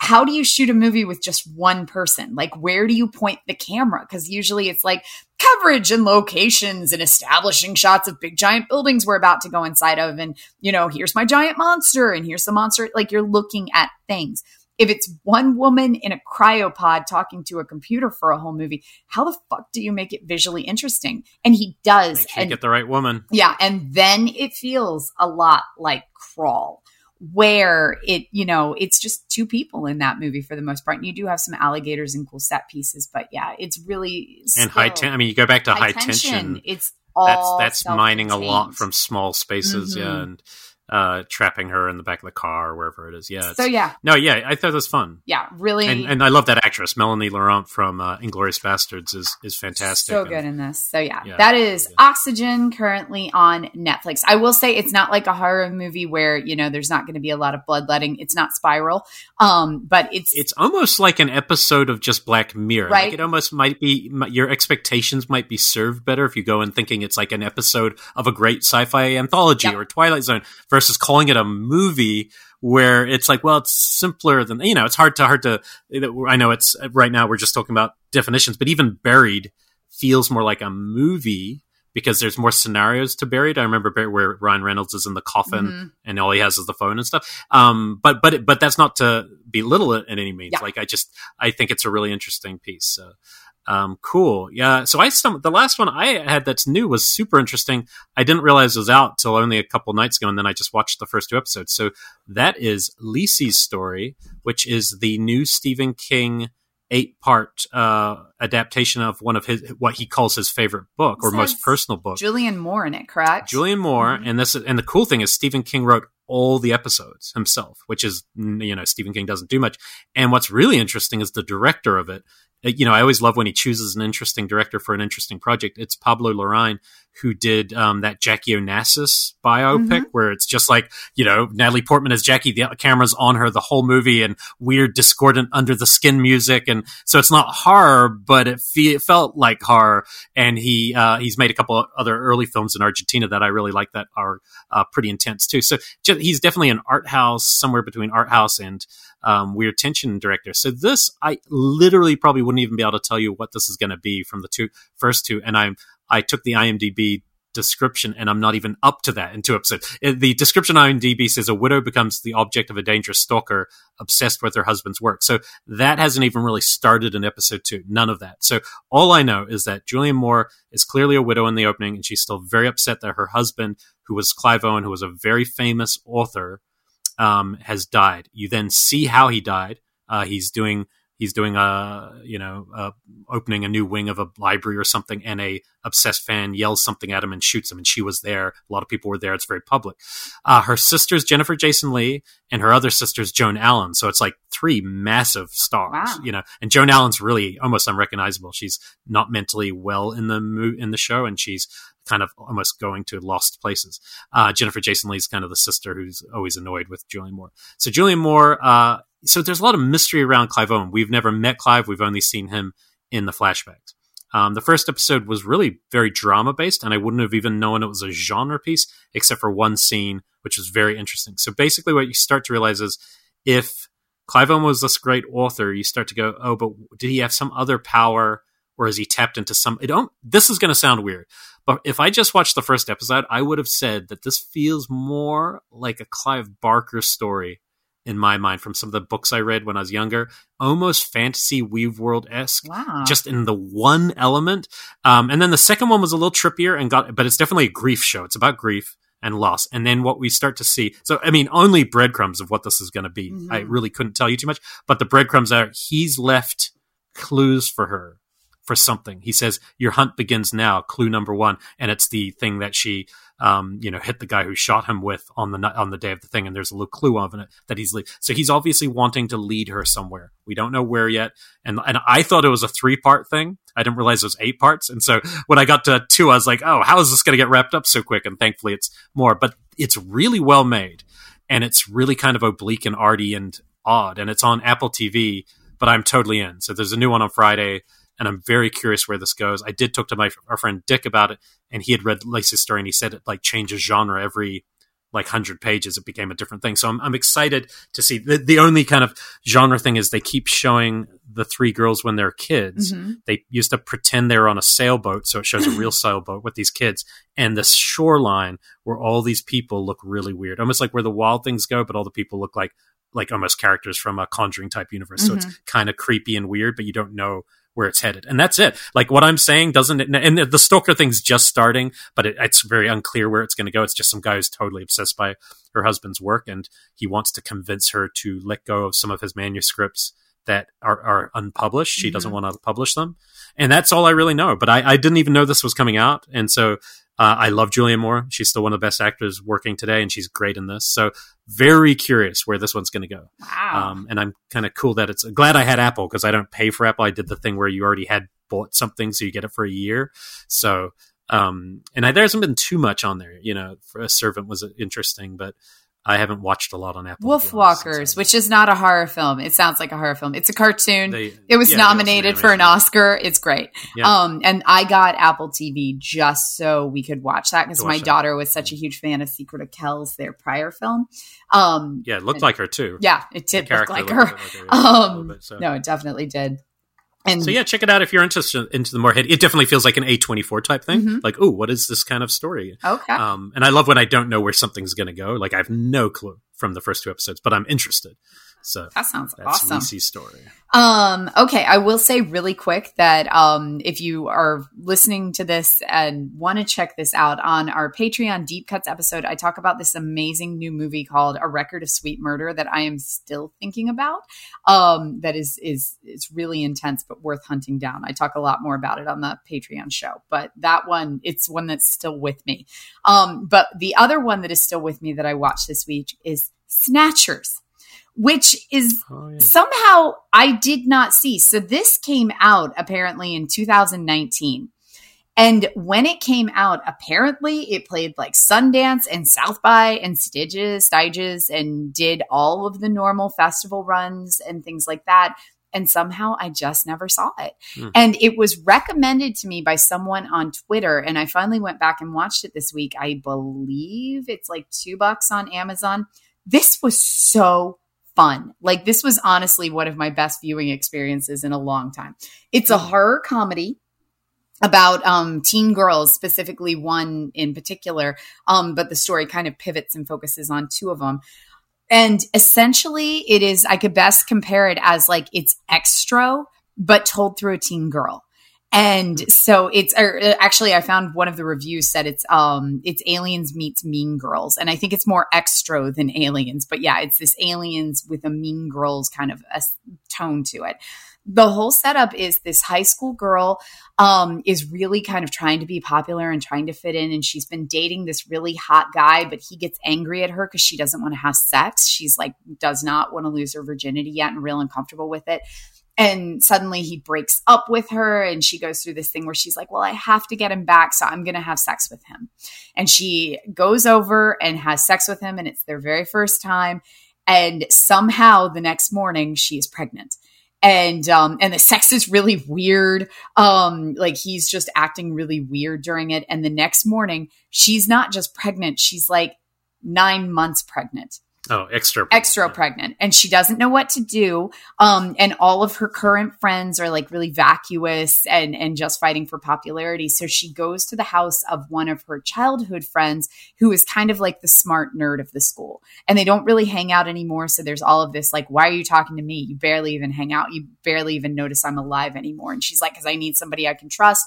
how do you shoot a movie with just one person? Like, where do you point the camera? Because usually it's like coverage and locations and establishing shots of big giant buildings we're about to go inside of. And, you know, here's my giant monster and here's the monster. Like, you're looking at things. If it's one woman in a cryopod talking to a computer for a whole movie, how the fuck do you make it visually interesting? And he does. and, get the right woman. Yeah. And then it feels a lot like Crawl where it, you know, it's just two people in that movie for the most part. And you do have some alligators and cool set pieces, but yeah, it's really and high tension. I mean, you go back to high, high tension, tension. It's all that's that's mining a lot from small spaces, mm-hmm. yeah, and uh, trapping her in the back of the car or wherever it is. Yeah. So yeah, no, yeah, I thought it was fun. Yeah, really. And, and I love that actress, Melanie Laurent from uh, Inglourious Basterds, is is fantastic. So good in this. So yeah, yeah that is yeah. Oxygen currently on Netflix. I will say it's not like a horror movie where you know there's not going to be a lot of bloodletting. It's not Spiral, um, but it's it's almost like an episode of just Black Mirror. Right. Like it almost might be your expectations might be served better if you go in thinking it's like an episode of a great sci-fi anthology yep. or Twilight Zone versus calling it a movie where it's like, well, it's simpler than you know. It's hard to hard to. I know it's right now we're just talking about definitions, but even buried feels more like a movie because there's more scenarios to buried. I remember where Ryan Reynolds is in the coffin mm-hmm. and all he has is the phone and stuff. Um, but but but that's not to belittle it in any means. Yeah. Like I just I think it's a really interesting piece. So um, cool. Yeah. So I the last one I had that's new was super interesting. I didn't realize it was out till only a couple nights ago, and then I just watched the first two episodes. So that is Lisey's story, which is the new Stephen King eight part uh, adaptation of one of his what he calls his favorite book or most personal book. Julianne Moore in it, correct? Julianne Moore, mm-hmm. and this and the cool thing is Stephen King wrote all the episodes himself, which is you know Stephen King doesn't do much. And what's really interesting is the director of it you know, I always love when he chooses an interesting director for an interesting project. It's Pablo Larraín who did um, that Jackie Onassis biopic, mm-hmm. where it's just like you know Natalie Portman as Jackie, the camera's on her the whole movie, and weird discordant under the skin music, and so it's not horror, but it, fe- it felt like horror. And he uh, he's made a couple other early films in Argentina that I really like that are uh, pretty intense too. So he's definitely an art house, somewhere between art house and um, weird tension director. So this, I literally probably wouldn't even be able to tell you what this is going to be from the two first two, and I'm I took the IMDb description and I'm not even up to that in two episodes. Uh, the description on IMDb says a widow becomes the object of a dangerous stalker obsessed with her husband's work. So that hasn't even really started in episode two. None of that. So all I know is that Julianne Moore is clearly a widow in the opening and she's still very upset that her husband, who was Clive Owen, who was a very famous author, um, has died. You then see how he died. Uh, he's doing he's doing a you know uh, opening a new wing of a library or something and a obsessed fan yells something at him and shoots him and she was there a lot of people were there it's very public uh, her sister's jennifer jason lee and her other sister's joan allen so it's like three massive stars wow. you know and joan allen's really almost unrecognizable she's not mentally well in the mo- in the show and she's kind of almost going to lost places. Uh, Jennifer Jason Lee's kind of the sister who's always annoyed with Julianne Moore. So Julianne Moore, uh, so there's a lot of mystery around Clive Owen. We've never met Clive. We've only seen him in the flashbacks. Um, the first episode was really very drama based, and I wouldn't have even known it was a genre piece except for one scene, which was very interesting. So basically, what you start to realize is if Clive Owen was this great author, you start to go, oh, but did he have some other power, or is he tapped into some? It don't. This is going to sound weird, but if I just watched the first episode, I would have said that this feels more like a Clive Barker story in my mind from some of the books I read when I was younger, almost fantasy Weaveworld esque, wow. just in the one element. Um, and then the second one was a little trippier and got, but it's definitely a grief show. It's about grief and loss. And then what we start to see, so I mean, only breadcrumbs of what this is going to be. Mm-hmm. I really couldn't tell you too much, but the breadcrumbs are he's left clues for her for something. He says, "Your hunt begins now." Clue number one, and it's the thing that she, um, you know, hit the guy who shot him with on the on the day of the thing. And there's a little clue of it that he's le- so he's obviously wanting to lead her somewhere. We don't know where yet. And and I thought it was a three part thing. I didn't realize it was eight parts. And so when I got to two, I was like, "Oh, how is this going to get wrapped up so quick?" And thankfully, it's more. But it's really well made, and it's really kind of oblique and arty and odd. And it's on Apple TV. But I'm totally in. So there's a new one on Friday and I'm very curious where this goes. I did talk to my our friend Dick about it, and he had read Lisey's story, and he said it like changes genre every like hundred pages. It became a different thing. So I'm, I'm excited to see. The, the, only kind of genre thing is they keep showing the three girls when they're kids. Mm-hmm. They used to pretend they were on a sailboat, so it shows a real sailboat with these kids, and the shoreline where all these people look really weird, almost like where the wild things go, but all the people look like like almost characters from a Conjuring type universe. Mm-hmm. So it's mm-hmm. kind of creepy and weird, but you don't know where it's headed. And that's it. Like what I'm saying doesn't, and the stalker thing's just starting, but it, it's very unclear where it's going to go. It's just some guy who's totally obsessed by her husband's work and he wants to convince her to let go of some of his manuscripts that are, are unpublished. She mm-hmm. doesn't want to publish them. And that's all I really know. But I, I didn't even know this was coming out. And so Uh, I love Julianne Moore. She's still one of the best actors working today, and she's great in this. So very curious where this one's going to go. Wow. Um, and I'm kind of cool that it's glad I had Apple because I don't pay for Apple. I did the thing where you already had bought something, so you get it for a year. So, um, and I, there hasn't been too much on there. You know, for a servant was interesting, but I haven't watched a lot on Apple. Wolfwalkers, which is not a horror film. It sounds like a horror film. It's a cartoon. They- it was yeah, nominated for an. Oscar. It's great. Yeah. Um, and I got Apple TV just so we could watch that because my that. daughter was such a huge fan of Secret of Kells, their prior film. Um, Yeah, it looked like her too. yeah, it did look like her. like her, yeah, Um, bit, so. no, it definitely did. And So yeah, check it out if you're interested into the more head. It definitely feels like an A24 type thing. Mhm. Like, oh, what is this kind of story? okay. Um, and I love when I don't know where something's going to go. Like I have no clue from the first two episodes, but I'm interested. So that sounds that's awesome. Lisey's story. Um, okay, I will say really quick that um, if you are listening to this and want to check this out on our Patreon Deep Cuts episode, I talk about this amazing new movie called A Record of Sweet Murder that I am still thinking about. Um, that is is is really intense but worth hunting down. I talk a lot more about it on the Patreon show, but that one it's one that's still with me. Um, but the other one that is still with me that I watched this week is Snatchers, which is Oh yeah. somehow I did not see. So this came out apparently in 2019. And when it came out, apparently it played like Sundance and South by and Sitges, Sitges, and did all of the normal festival runs and things like that. And somehow I just never saw it. Hmm. And it was recommended to me by someone on Twitter. And I finally went back and watched it this week. I believe it's like two bucks on Amazon. This was so fun. Like this was honestly one of my best viewing experiences in a long time. It's a horror comedy about um teen girls, specifically one in particular. Um, but the story kind of pivots and focuses on two of them. And essentially it is I could best compare it as like it's extra, but told through a teen girl. And so it's uh, actually I found one of the reviews said it's um it's aliens meets mean girls and I think it's more extra than aliens but yeah it's this aliens with a mean girls kind of a tone to it. The whole setup is this high school girl um is really kind of trying to be popular and trying to fit in and she's been dating this really hot guy but he gets angry at her cuz she doesn't want to have sex. She's like does not want to lose her virginity yet and real uncomfortable with it and suddenly he breaks up with her and she goes through this thing where she's like well i have to get him back so i'm going to have sex with him. And she goes over and has sex with him and it's their very first time. And somehow the next morning she is pregnant. And um and the sex is really weird. Um like he's just acting really weird during it. And the next morning she's not just pregnant. She's like 9 months pregnant Oh, extra. extra pregnant. And she doesn't know what to do. Um and all of her current friends are like really vacuous and and just fighting for popularity. So she goes to the house of one of her childhood friends who is kind of like the smart nerd of the school. And they don't really hang out anymore. So there's all of this like why are you talking to me? You barely even hang out. You barely even notice I'm alive anymore. And she's like cuz I need somebody I can trust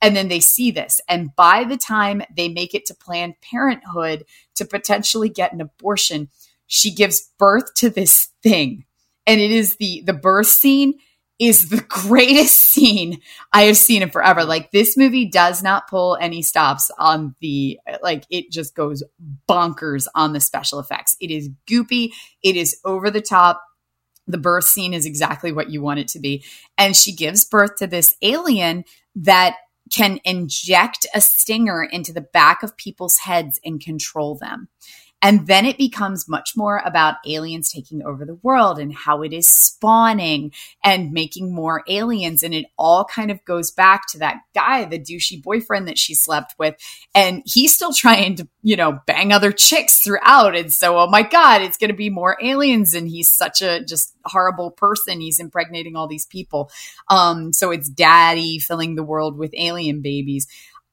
and then they see this. And by the time they make it to planned parenthood to potentially get an abortion she gives birth to this thing. And it is the the birth scene is the greatest scene i have seen in forever. Like this movie does not pull any stops on the like it just goes bonkers on the special effects. It is goopy. It is over the top. The birth scene is exactly what you want it to be. And she gives birth to this alien that can inject a stinger into the back of people's heads and control them. And then it becomes much more about aliens taking over the world and how it is spawning and making more aliens. And it all kind of goes back to that guy, the douchey boyfriend that she slept with. And he's still trying to, you know, bang other chicks throughout. And so, oh my God, it's going to be more aliens. And he's such a just horrible person. He's impregnating all these people. Um, so it's daddy filling the world with alien babies.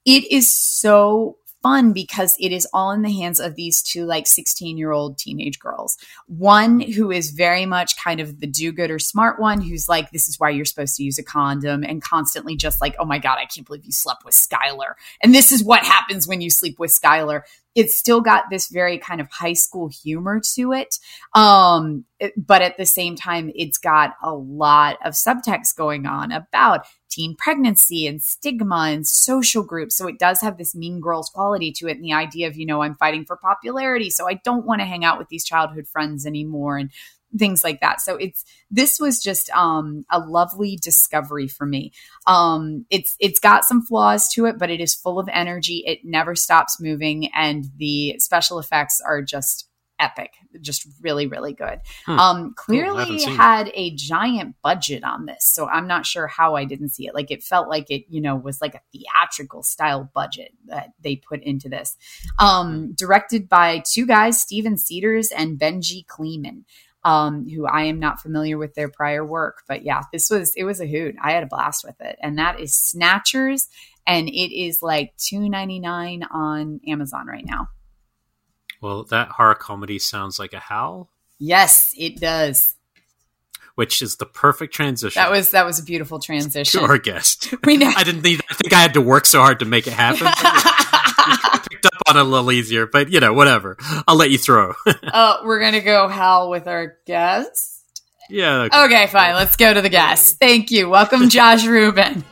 It is so fun because it is all in the hands of these two like 16 year old teenage girls. One who is very much kind of the do gooder smart one who's like, this is why you're supposed to use a condom and constantly just like, oh my God, I can't believe you slept with Skylar. And this is what happens when you sleep with Skylar. It's still got this very kind of high school humor to it. Um, but at the same time, it's got a lot of subtext going on about teen pregnancy and stigma and social groups. So it does have this mean girls quality to it and the idea of, you know, I'm fighting for popularity. So I don't want to hang out with these childhood friends anymore. And things like that. So it's this was just um, a lovely discovery for me. Um, it's it's got some flaws to it, but it is full of energy. It never stops moving, and the special effects are just epic just really really good hmm. um clearly cool. had a giant budget on this so i'm not sure how i didn't see it like it felt like it you know was like a theatrical style budget that they put into this um directed by two guys Stephen Cedars and Benji Kleiman um, who I am not familiar with their prior work. But yeah, this was it was a hoot. I had a blast with it, and that is Snatchers, and it is like two ninety nine on Amazon right now. Well, that horror comedy sounds like a howl. Yes, it does. Which is the perfect transition. That was that was a beautiful transition. To our guest. We know. I didn't need. I think I had to work so hard to make it happen. picked up on it a little easier, but you know, whatever. I'll let you throw. uh, we're gonna go howl with our guest. Yeah. Okay. okay, fine. Let's go to the guest. Thank you. Welcome, Josh Rubin.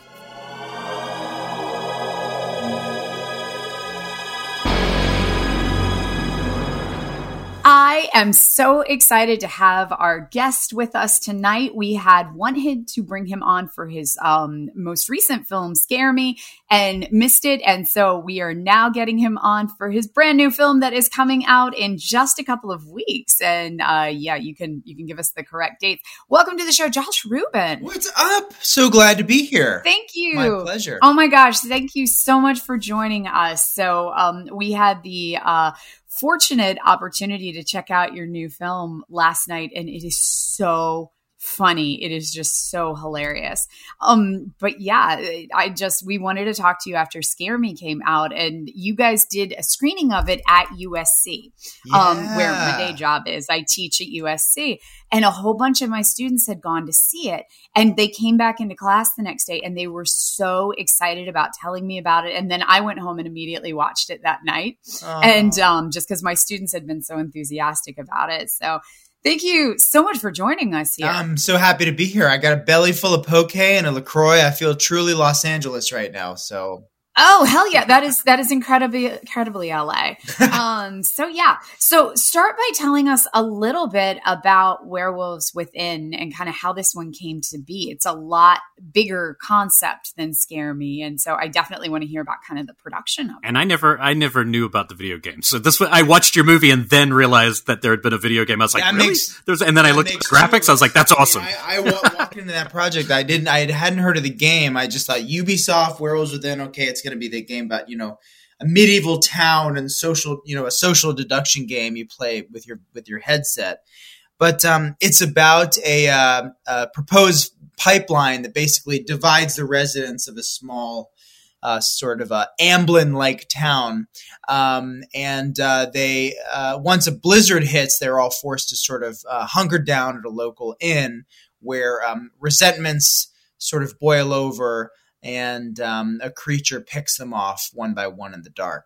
I am so excited to have our guest with us tonight. We had wanted to bring him on for his um, most recent film, Scare Me, and missed it. And so we are now getting him on for his brand new film that is coming out in just a couple of weeks. And uh, yeah, you can you can give us the correct dates. Welcome to the show, Josh Rubin. What's up? So glad to be here. Thank you. My pleasure. Oh my gosh, thank you so much for joining us. So um, we had the uh, fortunate opportunity to check out your new film last night, and it is so funny. It is just so hilarious. Um, but yeah, I just we wanted to talk to you after Scare Me came out, and you guys did a screening of it at USC, yeah. um, where my day job is. I teach at USC, and a whole bunch of my students had gone to see it, and they came back into class the next day, and they were so excited about telling me about it. And then I went home and immediately watched it that night, oh. and um, just because my students had been so enthusiastic about it, so Thank you so much for joining us here. I'm so happy to be here. I got a belly full of poke and a LaCroix. I feel truly Los Angeles right now. So Oh hell yeah, that is that is incredibly incredibly LA. um, so yeah, so start by telling us a little bit about Werewolves Within and kind of how this one came to be. It's a lot bigger concept than Scare Me, and so I definitely want to hear about kind of the production of it. And I never I never knew about the video game, so this I watched your movie and then realized that there had been a video game. I was like, that really? Makes, There's, and then I looked at the graphics. I was like, that's awesome. I, I, walked into that project. I didn't. I hadn't heard of the game. I just thought Ubisoft Werewolves Within. Okay, it's going to be the game about you know a medieval town and social you know a social deduction game you play with your with your headset but um, it's about a, uh, a, proposed pipeline that basically divides the residents of a small uh, sort of a Amblin like town. Um, and uh, they, uh, once a blizzard hits, they're all forced to sort of uh, hunker down at a local inn where um, resentments sort of boil over and um, a creature picks them off one by one in the dark.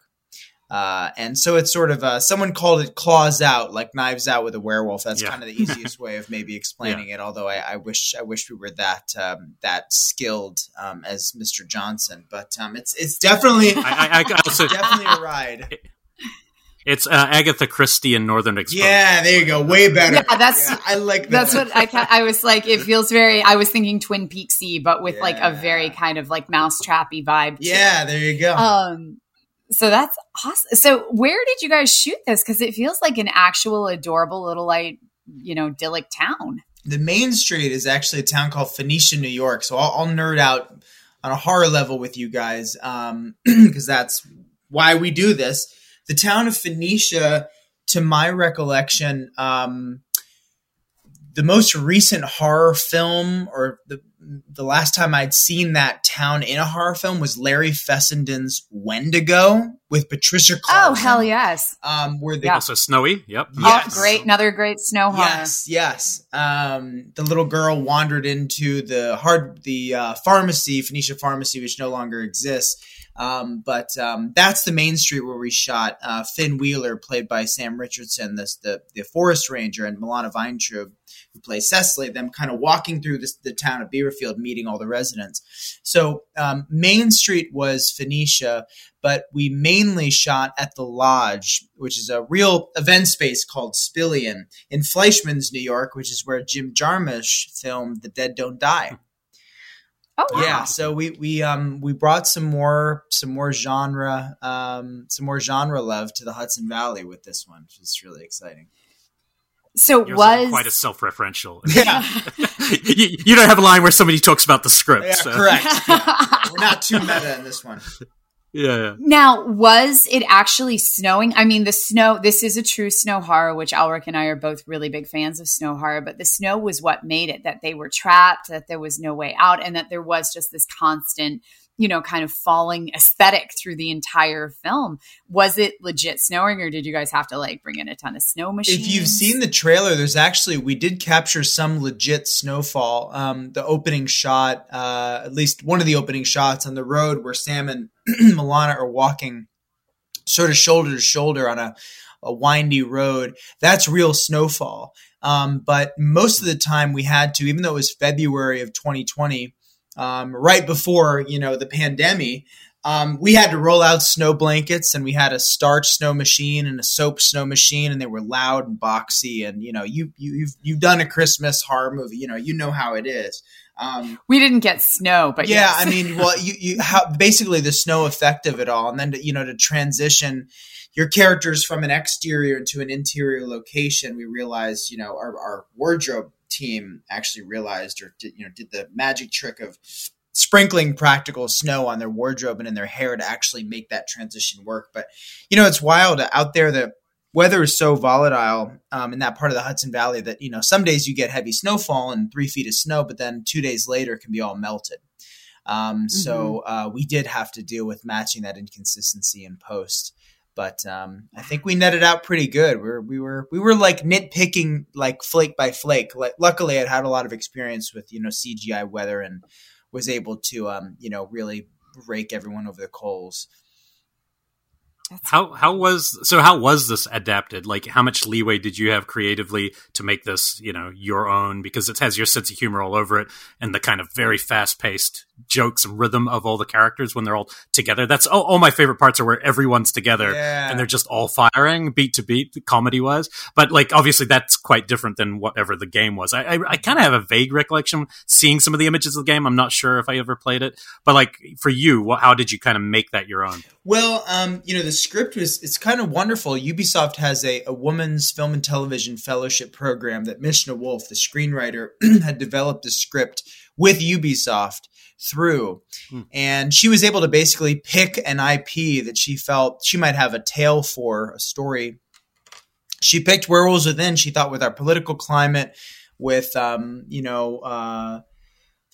Uh, and so it's sort of uh, someone called it claws out, like knives out with a werewolf. That's yeah. kind of the easiest way of maybe explaining yeah. it. Although I, I, wish I wish we were that um, that skilled um, as Mr. Johnson, but um, it's it's definitely I, I, also, definitely a ride. It's uh, Agatha Christie in Northern Exposure. Yeah, there you go. Way better. Yeah, that's yeah, I like that. That's what I I was like. It feels very. I was thinking Twin Peaksy, but with yeah. like a very kind of like mousetrappy vibe. Yeah, there you go. Um, so that's awesome. So where did you guys shoot this? Because it feels like an actual adorable little like you know idyllic town. The main street is actually a town called Phoenicia, New York. So I'll, I'll nerd out on a horror level with you guys because um, that's why we do this the town of Phoenicia, to my recollection, um, the most recent horror film or the the last time I'd seen that town in a horror film was Larry Fessenden's Wendigo with Patricia oh, Clarkson. Oh hell yes! Um, where they yeah. also snowy. Yep. Yes. Oh, great! Another great snow horror. Yes, yes. Um, the little girl wandered into the hard the uh, pharmacy, Phoenicia Pharmacy, which no longer exists, Um, but um, that's the main street where we shot. Uh, Finn Wheeler, played by Sam Richardson, this, the the forest ranger, and Milana Vayntrub, who plays Cecily. Them kind of walking through this, the town of Beaverfield, meeting all the residents. So um, Main Street was Phoenicia, but we mainly shot at the Lodge, which is a real event space called Spillian in Fleischman's, New York, which is where Jim Jarmusch filmed The Dead Don't Die. Oh wow. Yeah, so we we um we brought some more some more genre um some more genre love to the Hudson Valley with this one, which is really exciting. So Yours was is quite a self-referential. Yeah, you, you don't have a line where somebody talks about the script. yeah so- correct. Yeah. We're not too meta in this one. Yeah. Now, was it actually snowing? I mean, the snow, this is a true snow horror, which Elric and I are both really big fans of snow horror, but the snow was what made it that they were trapped, that there was no way out, and that there was just this constant, you know, kind of falling aesthetic through the entire film. Was it legit snowing, or did you guys have to like bring in a ton of snow machines? If you've seen the trailer, there's actually we did capture some legit snowfall. Um, the opening shot, uh, at least one of the opening shots on the road where Sam and Milana are walking sort of shoulder to shoulder on a, a windy road. That's real snowfall. Um, but most of the time we had to, even though it was February of 2020, um, right before you know the pandemic, um, we had to roll out snow blankets and we had a starch snow machine and a soap snow machine and they were loud and boxy and you know you, you you've you've done a Christmas horror movie you know you know how it is. Um, we didn't get snow, but yeah, yes. I mean, well, you you how basically the snow effect of it all, and then to, you know to transition your characters from an exterior to an interior location. We realized, you know, our, our wardrobe team actually realized or did, you know did the magic trick of sprinkling practical snow on their wardrobe and in their hair to actually make that transition work. But you know, it's wild out there. The weather is so volatile um, in that part of the Hudson Valley that you know some days you get heavy snowfall and three feet of snow, but then two days later it can be all melted. Um, So uh, we did have to deal with matching that inconsistency in post. But um, I think we netted out pretty good. We were, we were we were like nitpicking like flake by flake. Like, luckily, I'd had a lot of experience with you know CGI weather and was able to um, you know really rake everyone over the coals. How how was so how was this adapted? Like how much leeway did you have creatively to make this, you know, your own because it has your sense of humor all over it and the kind of very fast-paced jokes and rhythm of all the characters when they're all together. That's all, all my favorite parts are where everyone's together Yeah. and they're just all firing beat to beat comedy wise. But like obviously that's quite different than whatever the game was. I I, I kind of have a vague recollection seeing some of the images of the game. I'm not sure if I ever played it, but like for you, what, how did you kind of make that your own? Well, um, you know, the script was it's kind of wonderful. Ubisoft has a, a woman's film and television fellowship program that Mishna Wolff, the screenwriter, had developed the script with Ubisoft through. Hmm. And she was able to basically pick an IP that she felt she might have a tale for, a story. She picked Werewolves Within. She thought with our political climate, with um, you know, uh,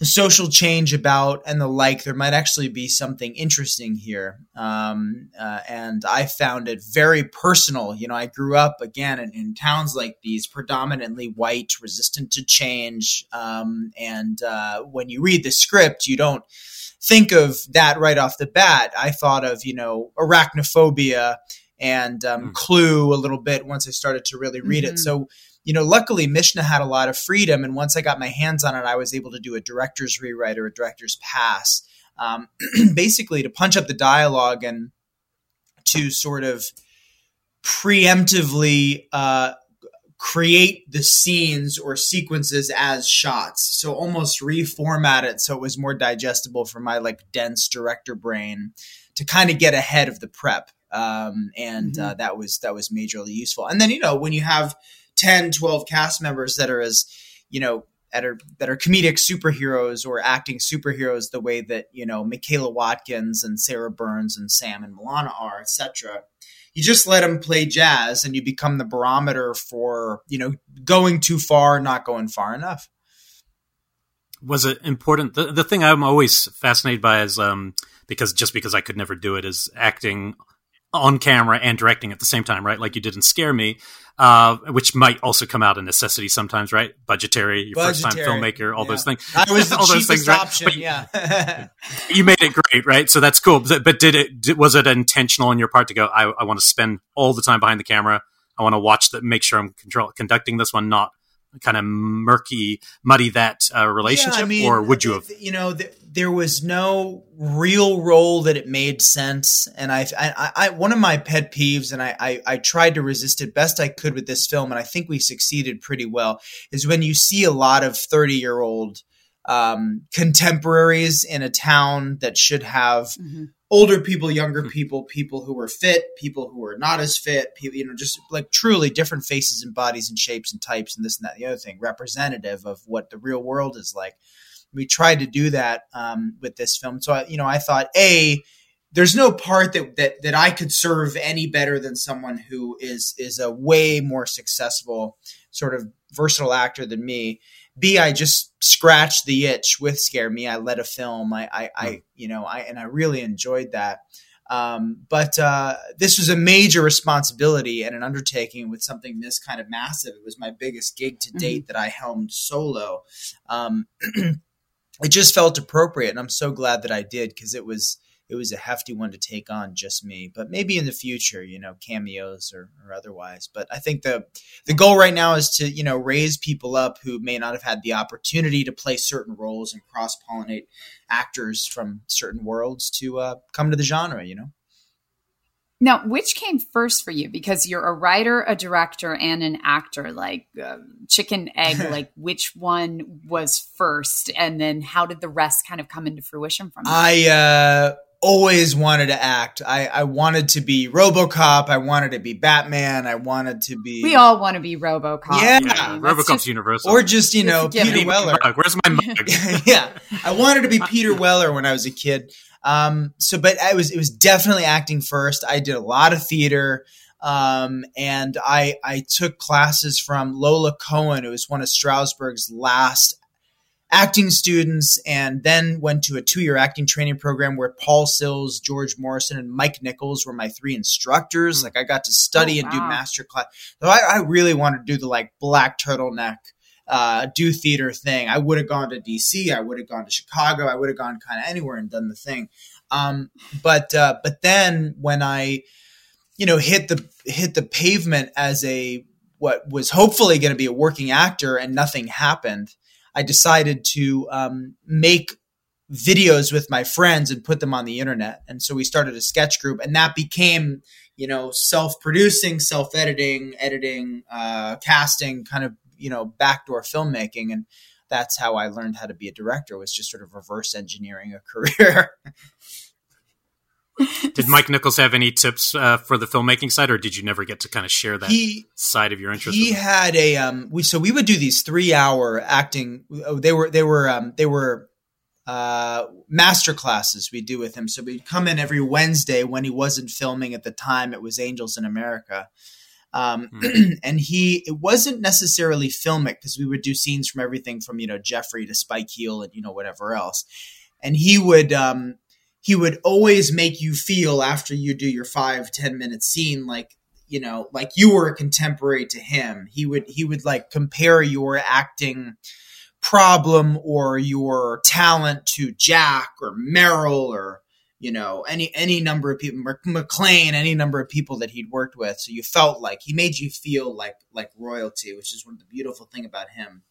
the social change about and the like, there might actually be something interesting here. Um, uh, and I found it very personal. You know, I grew up again in, in towns like these, predominantly white, resistant to change. Um, and uh, when you read the script, you don't think of that right off the bat. I thought of, you know, arachnophobia and um, Mm. Clue a little bit once I started to really read it. Mhm. So you know, luckily Mishna had a lot of freedom, and once I got my hands on it, I was able to do a director's rewrite or a director's pass, um, basically to punch up the dialogue and to sort of preemptively uh, create the scenes or sequences as shots. So almost reformat it so it was more digestible for my like dense director brain to kind of get ahead of the prep. Um, and uh, that was that was majorly useful. And then you know when you have 10, 12 cast members that are as you know that are that are comedic superheroes or acting superheroes the way that you know Michaela Watkins and Sarah Burns and Sam and Milana are, etc. You just let them play jazz, and you become the barometer for you know going too far, not going far enough. was it important the, the thing i'm always fascinated by is um because just because i could never do it is acting on camera and directing at the same time, right? Like you did not Scare Me, uh, which might also come out of necessity sometimes, right? Budgetary, your first time filmmaker, all yeah. those things. That was the all those things, option, right? But yeah. you made it great, right? So that's cool. But did it, was it intentional on your part to go, I, I want to spend all the time behind the camera. I want to watch that, make sure I'm control, conducting this one, not kind of murky, muddy that uh, relationship, yeah, I mean, or would you have? You know, th- there was no real role that it made sense, and I, I, I one of my pet peeves, and I, I, I, tried to resist it best I could with this film, and I think we succeeded pretty well. Is when you see a lot of thirty year old um, contemporaries in a town that should have. Mm-hmm older people, younger hmm. people, people who were fit, people who were not as fit, people, you know, just like truly different faces and bodies and shapes and types and this and that and the other thing, representative of what the real world is like. We tried to do that um, with this film. So, I, you know, I thought, A, there's no part that, that that I could serve any better than someone who is is a way more successful sort of versatile actor than me. B, I just scratched the itch with Scare Me. I led a film. I, I, I hmm. you know, I and I really enjoyed that. Um, but uh, this was a major responsibility and an undertaking with something this kind of massive. It was my biggest gig to date mm-hmm. that I helmed solo. Um, it just felt appropriate, and I'm so glad that I did because it was it was a hefty one to take on just me. But maybe in the future, you know, cameos or, or otherwise. But I think the the goal right now is to you know raise people up who may not have had the opportunity to play certain roles and cross pollinate actors from certain worlds to uh, come to the genre. You know. Now, which came first for you? Because you're a writer, a director, and an actor. Like uh, chicken egg. like which one was first, and then how did the rest kind of come into fruition from? That? I uh, always wanted to act. I, I wanted to be RoboCop. I wanted to be Batman. I wanted to be. We all want to be RoboCop. Yeah, yeah RoboCop's just, universal. Or just you know Peter Weller. Where's my mug? yeah, I wanted to be Peter Weller when I was a kid. Um, so, but I was it was definitely acting first. I did a lot of theater. Um, and I I took classes from Lola Cohen, who was one of Strasberg's last acting students and then went to a two-year acting training program where Paul Sills, George Morrison, and Mike Nichols were my three instructors. Mm. Like I got to study oh, and do master class. So I, I, really wanted to do the like black turtleneck, uh, do theater thing. I would have gone to DC. I would have gone to Chicago. I would have gone kind of anywhere and done the thing. Um, but uh, but then when I, you know, hit the hit the pavement as a what was hopefully going to be a working actor and nothing happened I decided to um, make videos with my friends and put them on the internet. And so we started a sketch group, and that became, you know, self-producing, self-editing, editing, uh, casting, kind of, you know, backdoor filmmaking. And that's how I learned how to be a director was just sort of reverse engineering a career. Did Mike Nichols have any tips uh, for the filmmaking side, or did you never get to kind of share that he, side of your interest? He had a um, we so we would do these three hour acting. Oh, they were they were um, they were uh, master classes we do with him. So we'd come in every Wednesday when he wasn't filming at the time. It was Angels in America. Um, mm. and he, it wasn't necessarily filmic because we would do scenes from everything from, you know, Jeffrey to Spike Heel and, you know, whatever else. And he would, um, he would always make you feel after you do your five ten minute scene like you know like you were a contemporary to him. He would he would like compare your acting problem or your talent to jack or meryl or you know any any number of people mcclane any number of people that he'd worked with. So you felt like he made you feel like like royalty which is one of the beautiful thing about him.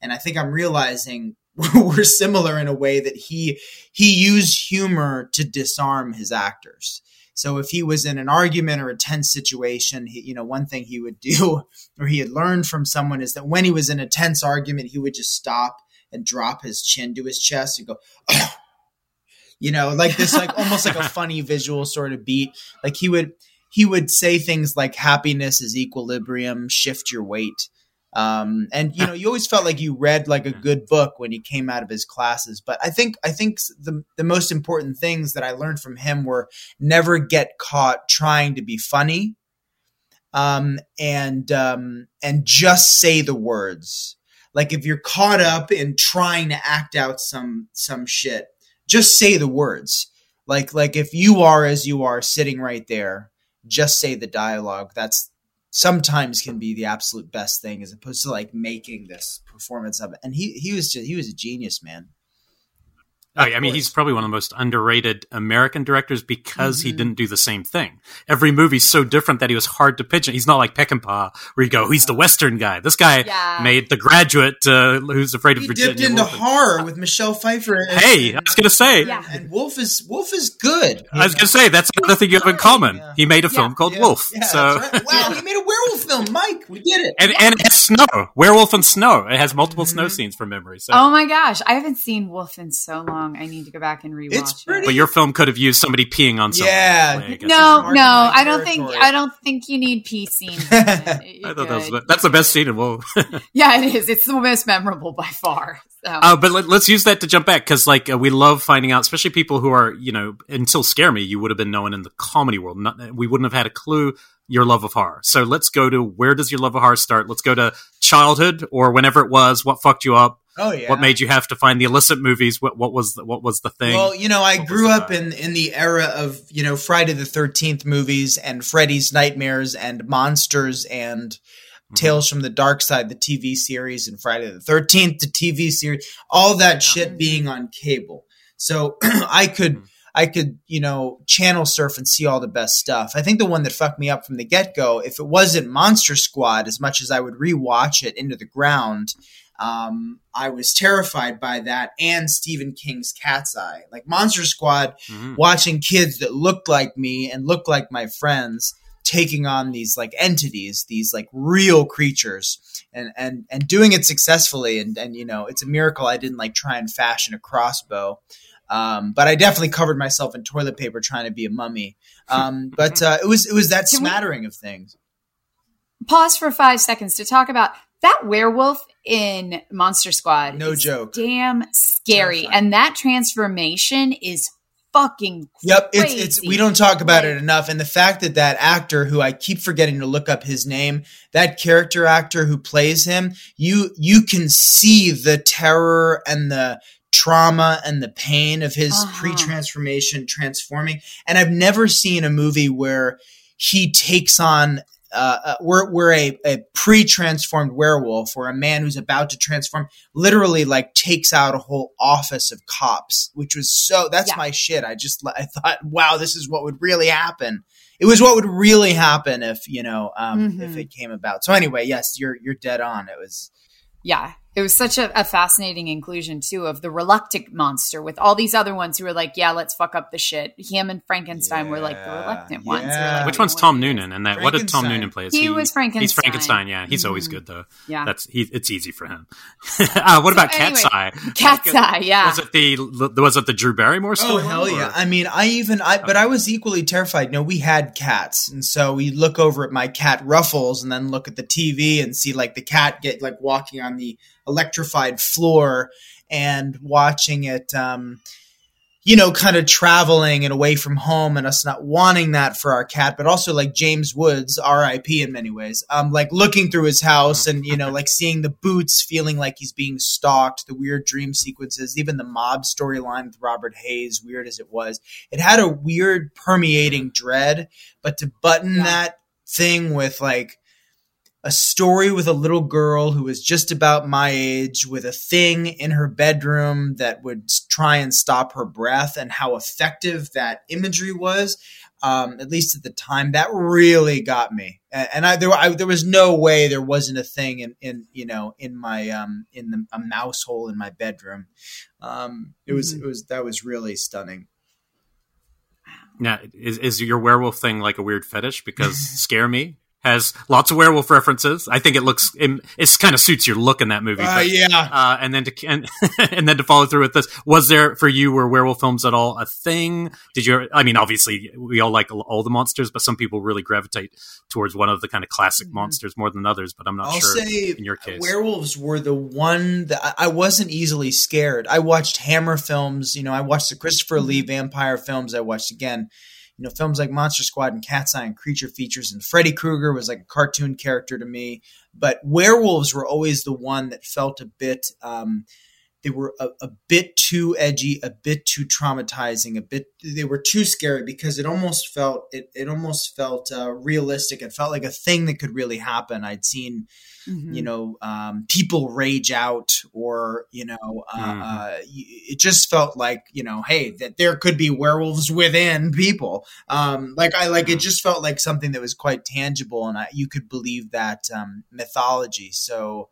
And i think i'm realizing were similar in a way that he he used humor to disarm his actors. So if he was in an argument or a tense situation, he, you know, one thing he would do, or he had learned from someone, is that when he was in a tense argument, he would just stop and drop his chin to his chest and go, oh. you know, like this, like almost like a funny visual sort of beat. Like he would he would say things like "happiness is equilibrium, shift your weight." Um, and you know, you always felt like you read like a good book when you came out of his classes. But I think I think the the most important things that I learned from him were never get caught trying to be funny, um, and um, and just say the words. Like if you're caught up in trying to act out some some shit, just say the words. Like like if you are as you are sitting right there just say the dialogue. That's sometimes can be the absolute best thing as opposed to like making this performance of it. And he he was just he was a genius, man. Oh, yeah, I mean, he's probably one of the most underrated American directors because mm-hmm. he didn't do the same thing. Every movie's so different that he was hard to pitch. He's not like Peckinpah, where you go, he's the Western guy. This guy yeah. made The Graduate, uh, Who's Afraid of he Virginia. dipped into Woolf. horror with Michelle Pfeiffer. And, hey, I was gonna say, yeah. and Wolf is Wolf is good. I was know? gonna say that's another thing you have in common. Yeah. He made a film called Wolf. so right. wow, he made a werewolf film, Mike. We did it, and and it snow, werewolf and snow. It has multiple mm-hmm. snow scenes from memory. So. Oh my gosh, I haven't seen Wolf in so long. I need to go back and rewatch it's pretty, it. But your film could have used somebody peeing on someone. Yeah. no, no, I don't think I don't think you need pee scenes. I thought that was, that's the best scene in Whoa. yeah, it is. It's the most memorable by far. So. Uh, but let, us use that to jump back because, like, uh, we love finding out, especially people who are, you know, until Scare Me, you would have been known in the comedy world. Not, we wouldn't have had a clue your love of horror. So let's go to where does your love of horror start? Let's go to childhood or whenever it was. What fucked you up? Oh yeah. What made you have to find the illicit movies? What what was the, what was the thing? Well, you know, I what grew up in in the era of you know Friday the Thirteenth movies and Freddy's Nightmares and Monsters and mm-hmm. Tales from the Dark Side, the TV series, and Friday the Thirteenth, the TV series, all that yeah. shit being on cable. So I could. Mm-hmm. I could, you know, channel surf and see all the best stuff. I think the one that fucked me up from the get go, if it wasn't Monster Squad, as much as I would rewatch it into the ground, um, I was terrified by that and Stephen King's Cat's Eye. Like Monster Squad, mm-hmm. watching kids that looked like me and looked like my friends taking on these like entities, these like real creatures and and and doing it successfully and and you know, it's a miracle I didn't like try and fashion a crossbow. Um, but I definitely covered myself in toilet paper trying to be a mummy. Um, but uh, it was it was that Can smattering of things. Pause for five seconds to talk about that werewolf in Monster Squad. No joke. Damn scary. Terrifying. And that transformation is fucking crazy. Yep, it's it's we don't talk about it enough and the fact that that actor who I keep forgetting to look up his name, that character actor who plays him, you you can see the terror and the trauma and the pain of his uh-huh. pre-transformation transforming and I've never seen a movie where he takes on uh, uh, we're we're a, a pre-transformed werewolf or a man who's about to transform literally like takes out a whole office of cops which was so that's yeah. my shit. I just i thought wow this is what would really happen. It was what would really happen if you know um, mm-hmm. if it came about. So anyway yes you're you're dead on. It was yeah it was such a, a, fascinating inclusion too of the reluctant monster with all these other ones who were like, yeah, let's fuck up the shit. Him and Frankenstein yeah, were like the reluctant yeah. ones. Like, Which one's Tom Noonan? And that what did Tom Noonan play? He, he, was Frankenstein. He's Frankenstein. Yeah, he's mm-hmm. always good though. Yeah, that's he, it's easy for him. uh, what so about anyway, Cat's Eye? Cat's Eye. Yeah. Was it the was it the Drew Barrymore story? Oh hell yeah! I mean, I even I but I was equally terrified. No, we had cats, and so we look over at my cat Ruffles, and then look at the TV and see like the cat get like walking on the electrified floor and watching it, um, you know, kind of traveling and away from home and us not wanting that for our cat, but also like James Woods, RIP in many ways, um, like looking through his house and, you know, like seeing the boots, feeling like he's being stalked, the weird dream sequences, even the mob storyline with Robert Hays, weird as it was. It had a weird permeating dread, but to button yeah. that thing with like, a story with a little girl who was just about my age with a thing in her bedroom that would try and stop her breath and how effective that imagery was um, at least at the time that really got me. And, and I, there, I, there was no way there wasn't a thing in, in you know in my um, in the, a mouse hole in my bedroom. Um, it was mm-hmm. it was that was really stunning. Now is, is your werewolf thing like a weird fetish because scare me has lots of werewolf references. I think it looks it, kind of suits your look in that movie. Uh, but, yeah. Uh, and then to and, and then to follow through with this, was there for you were werewolf films at all a thing? Did you? I mean, obviously we all like all the monsters, but some people really gravitate towards one of the kind of classic mm-hmm. monsters more than others. But I'm not I'll sure. Say in your case, werewolves were the one that I wasn't easily scared. I watched Hammer films. You know, I watched the Christopher Lee mm-hmm. vampire films. I watched again you know, films like Monster Squad and Cat's Eye and Creature Features and Freddy Krueger was like a cartoon character to me. But werewolves were always the one that felt a bit um, they were a, a, bit too edgy, a bit too traumatizing, a bit they were too scary because it almost felt it it almost felt uh, realistic. It felt like a thing that could really happen. I'd seen mm-hmm. you know um, people rage out or you know uh, mm-hmm. uh, it just felt like you know hey that there could be werewolves within people. Um, like I like it just felt like something that was quite tangible and I, you could believe that um, mythology. So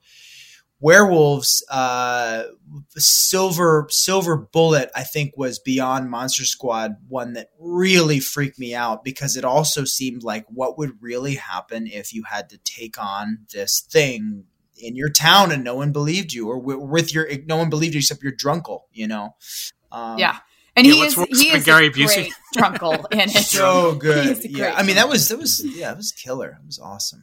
werewolves uh silver silver bullet i think was beyond monster squad one that really freaked me out because it also seemed like what would really happen if you had to take on this thing in your town and no one believed you or with your no one believed you except your drunkle you know um, yeah and yeah, he is he is Gary Busey drunkle in it. So good. Yeah, I mean that was that was yeah, it was killer. It was awesome.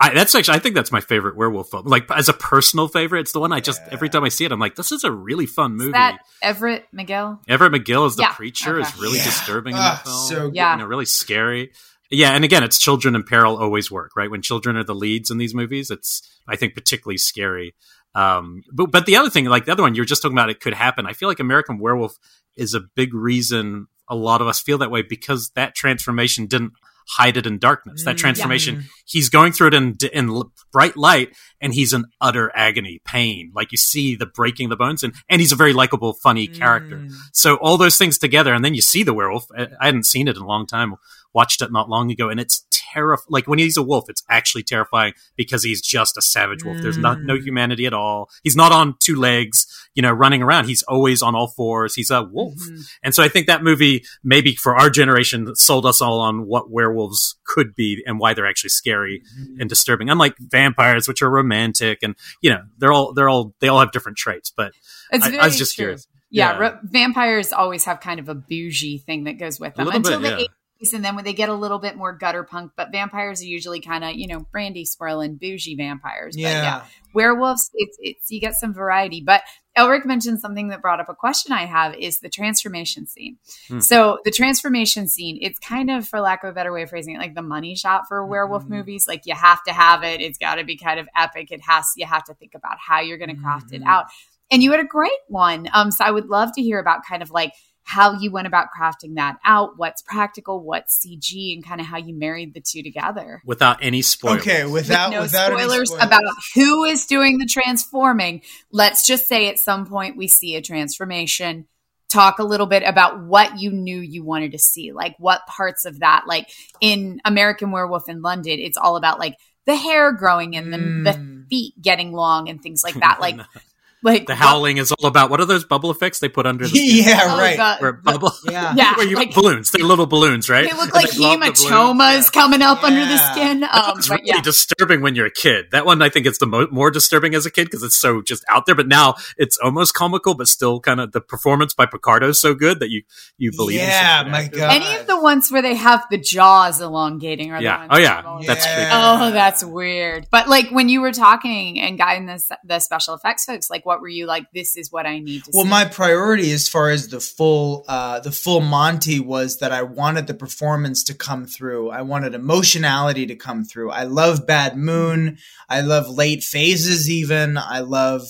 I, that's actually, I think that's my favorite werewolf film. Like as a personal favorite, it's the one I just yeah. every time I see it, I'm like, this is a really fun movie. Is that Everett McGill. Everett McGill is the yeah. preacher. Okay. is really yeah. disturbing in the ah, film. So good. yeah, you know, really scary. Yeah, and again, it's children in peril always work, right? When children are the leads in these movies, it's I think particularly scary. Um, but but the other thing, like the other one you were just talking about, it could happen. I feel like American Werewolf is a big reason a lot of us feel that way because that transformation didn't hide it in darkness. That mm, transformation, yeah. he's going through it in, in bright light and he's in utter agony, pain. Like you see the breaking the bones and, and he's a very likable, funny character. Mm. So all those things together. And then you see the werewolf. I, I hadn't seen it in a long time watched it not long ago, and it's terrifying. Like when he's a wolf, it's actually terrifying because he's just a savage wolf. Mm. There's not no mm. humanity at all. He's not on two legs, you know, running around. He's always on all fours. He's a wolf, mm-hmm. and so I think that movie, maybe for our generation, sold us all on what werewolves could be and why they're actually scary mm-hmm. and disturbing. Unlike vampires, which are romantic, and you know, they're all they're all they all have different traits. But I, I, was just true. curious. Yeah, yeah. vampires always have kind of a bougie thing that goes with them until bit, the yeah and then when they get a little bit more gutter punk, but vampires are usually kind of you know brandy swirling bougie vampires. Yeah. But yeah, werewolves, it's it's you get some variety. But Elric mentioned something that brought up a question I have is the transformation scene. Hmm. So the transformation scene, it's kind of, for lack of a better way of phrasing it, like the money shot for werewolf mm-hmm. movies. Like you have to have it. It's got to be kind of epic. It has. You have to think about how you're going to craft mm-hmm. it out. And you had a great one. Um, so I would love to hear about kind of like how you went about crafting that out, what's practical, what's CG, and kind of how you married the two together. Without any spoilers. Okay, without, With no without spoilers, spoilers about who is doing the transforming. Let's just say at some point we see a transformation. Talk a little bit about what you knew you wanted to see, like what parts of that, like in American Werewolf in London, it's all about like the hair growing and the, mm. the feet getting long and things like that. Like like the howling is all about what are those bubble effects they put under the yeah, oh, right. Where bubble, yeah, yeah, where you like, balloons. They're little balloons, right? They look like hematomas yeah. coming up yeah. under the skin. Um, it's really yeah. disturbing when you're a kid. That one I think it's the mo- more disturbing as a kid because it's so just out there. But now it's almost comical, but still kind of the performance by Picardo is so good that you you believe. Yeah, my god. Any of the ones where they have the jaws elongating are yeah. oh yeah, that's creepy. Oh, that's weird. But like when you were talking and guiding the the special effects folks, like what were you like? This this is what I need to. Well, see. my priority as far as the full uh, the full Monty was that I wanted the performance to come through. I wanted emotionality to come through. I love Bad Moon. I love late phases. Even I love.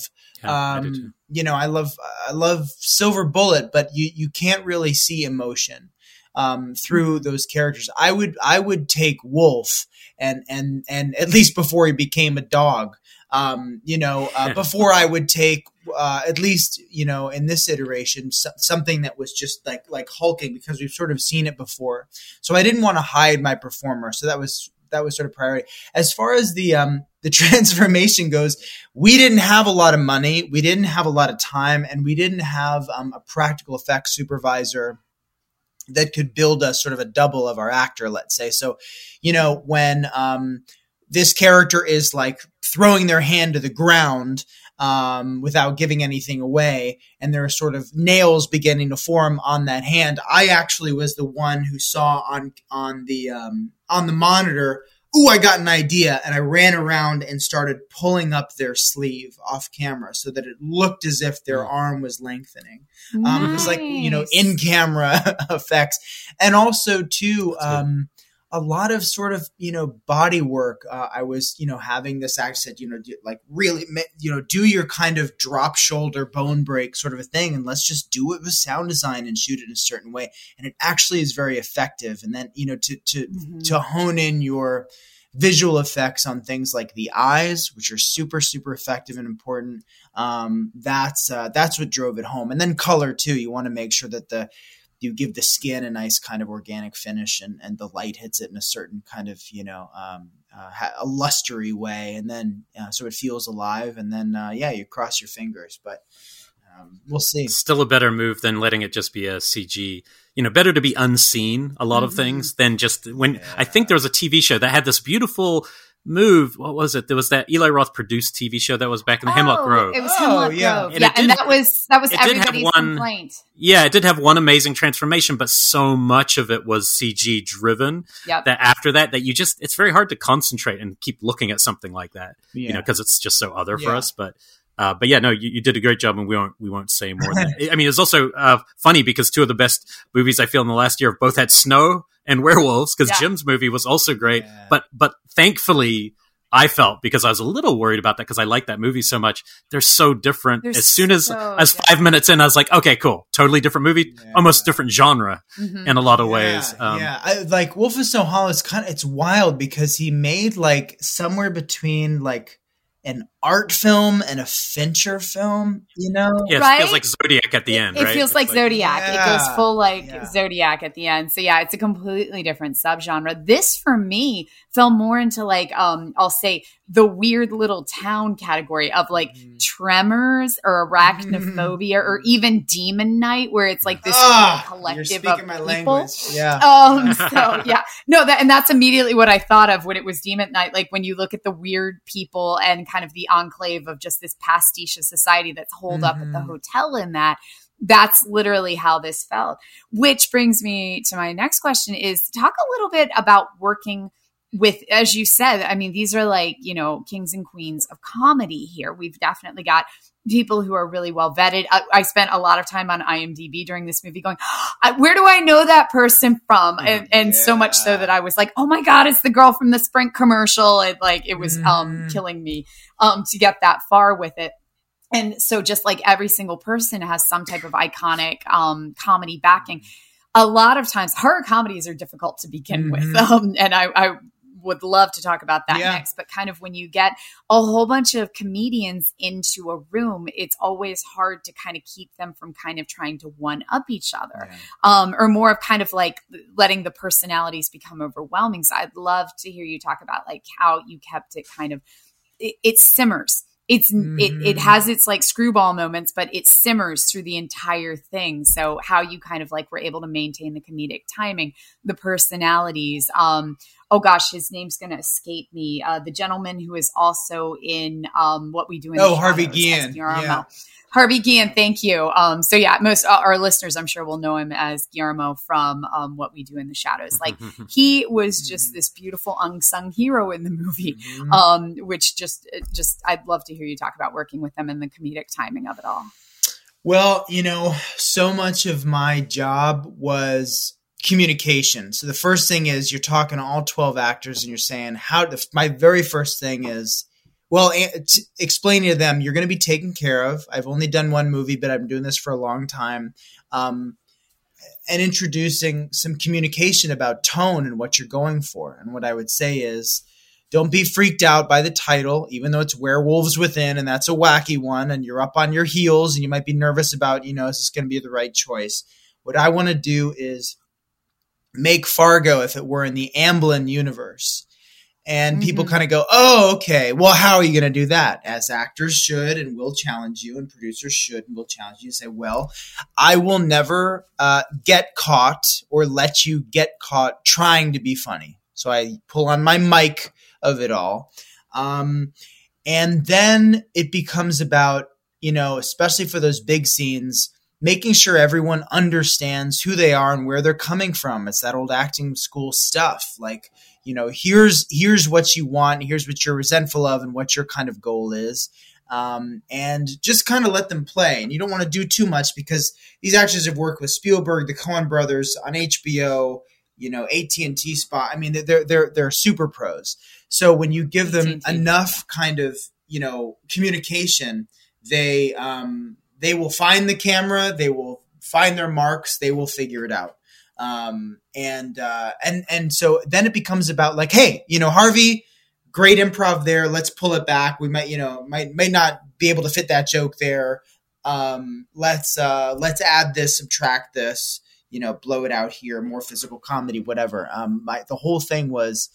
Yeah, um, I you know, I love I love Silver Bullet, but you you can't really see emotion um, through mm-hmm. those characters. I would I would take Wolf and and and at least before he became a dog, um, you know, uh, before I would take uh, at least you know in this iteration so- something that was just like like hulking because we've sort of seen it before. So I didn't want to hide my performer, so that was that was sort of priority. As far as the um, the transformation goes, we didn't have a lot of money, we didn't have a lot of time, and we didn't have um, a practical effects supervisor that could build us sort of a double of our actor, let's say. So, you know, when um, this character is like throwing their hand to the ground um, without giving anything away, and there are sort of nails beginning to form on that hand. I actually was the one who saw on on the um, on the monitor. Ooh, I got an idea, and I ran around and started pulling up their sleeve off camera so that it looked as if their arm was lengthening. Nice. Um, it was like you know in camera effects, and also too. Um, a lot of sort of you know body work. Uh, I was you know having this accent, you know, do, like really you know do your kind of drop shoulder bone break sort of a thing, and let's just do it with sound design and shoot it in a certain way, and it actually is very effective. And then you know to to mm-hmm. to hone in your visual effects on things like the eyes, which are super super effective and important. Um, that's uh, that's what drove it home, and then color too. You want to make sure that the you give the skin a nice kind of organic finish and, and the light hits it in a certain kind of you know um, uh, a lustery way and then uh, so it feels alive and then uh, yeah you cross your fingers but um, we'll see still a better move than letting it just be a cg you know better to be unseen a lot mm-hmm. of things than just when yeah. i think there was a tv show that had this beautiful move. What was it? There was that Eli Roth produced TV show that was back in the oh, Hemlock Grove. It was Hemlock oh, yeah. Grove. And yeah, and that was that was everybody's one, complaint. Yeah, it did have one amazing transformation, but so much of it was CG driven yep. that after that, that you just it's very hard to concentrate and keep looking at something like that. Yeah. You know, because it's just so other yeah. for us. But uh, but yeah, no, you, you, did a great job, and we won't we won't say more. Than I mean, it's also uh, funny because two of the best movies I feel in the last year have both had snow and werewolves. Because yeah. Jim's movie was also great, yeah. but but thankfully I felt because I was a little worried about that because I like that movie so much. They're so different. They're as soon as so as five minutes in, I was like, okay, cool, totally different movie, yeah. almost different genre mm-hmm. in a lot of yeah, ways. Um, yeah, I, like Wolf of Snow Hollow is kind of it's wild because he made like somewhere between like an art film and a Fincher film, you know? Yeah, it right? feels like Zodiac at the end, it, right? feels like, like, Zodiac. Yeah, it goes full like yeah. Zodiac at the end. So yeah, it's a completely different subgenre. This for me fell more into like um I'll say the weird little town category of like mm. tremors or arachnophobia mm. or even Demon Knight where it's like this oh, collective of people. Language. Yeah. Um so yeah. No, that and that's immediately what I thought of when it was Demon Knight. Like when you look at the weird people and kind of the enclave of just this pastiche of society that's holed mm-hmm. up at the mm-hmm. hotel in that that's literally how this felt which brings me to my next question is talk a little bit about working with as you said i mean these are like you know kings and queens of comedy here we've definitely got people who are really well vetted I, I spent a lot of time on imdb during this movie going where do i know that person from mm, and, and yeah. so much so that i was like oh my god it's the girl from the sprint commercial it like it was um, mm. um killing me um to get that far with it and so just like every single person has some type of iconic um comedy backing a lot of times horror comedies are difficult to begin mm-hmm. with um, and I, I, would love to talk about that yeah. next. But kind of when you get a whole bunch of comedians into a room, it's always hard to kind of keep them from kind of trying to one up each other, yeah. um, or more of kind of like letting the personalities become overwhelming. So I'd love to hear you talk about like how you kept it kind of it, it simmers it's mm-hmm. it, it mm-hmm. has its like screwball moments but it simmers through the entire thing so how you kind of like were able to maintain the comedic timing the personalities um oh gosh, his name's going to escape me. Uh, the gentleman who is also in um, what we do in oh Harvey Guillen, yeah. Harvey Guillen, thank you. Um, so yeah, most uh, our listeners, I'm sure, will know him as Guillermo from um, What We Do in the Shadows. Like he was just this beautiful unsung hero in the movie, mm-hmm. um, which just just I'd love to hear you talk about working with them and the comedic timing of it all. Well, you know, so much of my job was communication. So the first thing is you're talking to all 12 actors and you're saying how the, my very first thing is well explaining to them you're going to be taken care of. I've only done one movie but I'm doing this for a long time. Um, and introducing some communication about tone and what you're going for. And what I would say is don't be freaked out by the title, even though it's Werewolves Within, and that's a wacky one, and you're up on your heels and you might be nervous about, you know, is this going to be the right choice? What I want to do is make Fargo if it were in the Amblin universe. And mm-hmm. people kind of go, oh, okay. Well, how are you going to do that? As actors should and will challenge you, and producers should and will challenge you. And say, well, I will never uh, get caught or let you get caught trying to be funny. So I pull on my mic of it all. Um, and then it becomes about, you know, especially for those big scenes, making sure everyone understands who they are and where they're coming from. It's that old acting school stuff. Like, you know, here's here's what you want, here's what you're resentful of, and what your kind of goal is. Um, and just kind of let them play. And you don't want to do too much because these actors have worked with Spielberg, the Coen brothers on HBO, you know AT and T spot. I mean, they're they're they're super pros. So when you give them AT&T. enough kind of you know communication, they um, they will find the camera. They will find their marks. They will figure it out. Um, and uh, and and so then it becomes about like, hey, you know, Harvey, great improv there. Let's pull it back. We might, you know, might may not be able to fit that joke there. Um, let's uh, let's add this, subtract this, you know, blow it out here, more physical comedy, whatever. Um, my, the whole thing was,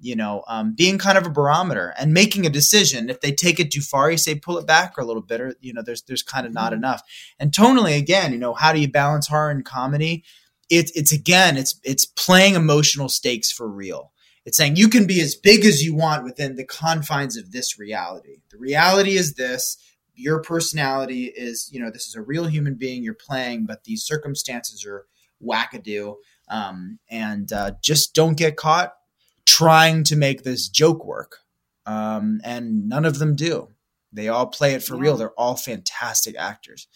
you know, um, being kind of a barometer and making a decision. If they take it too far, you say pull it back or a little bit, or you know, there's there's kind of not enough. And tonally, again, you know, how do you balance horror and comedy? It's it's again, it's it's playing emotional stakes for real. It's saying you can be as big as you want within the confines of this reality. The reality is this. Your personality is, you know, this is a real human being you're playing, but these circumstances are wackadoo. Um, and uh, just don't get caught trying to make this joke work. Um, and none of them do. They all play it for Yeah. real. They're all fantastic actors.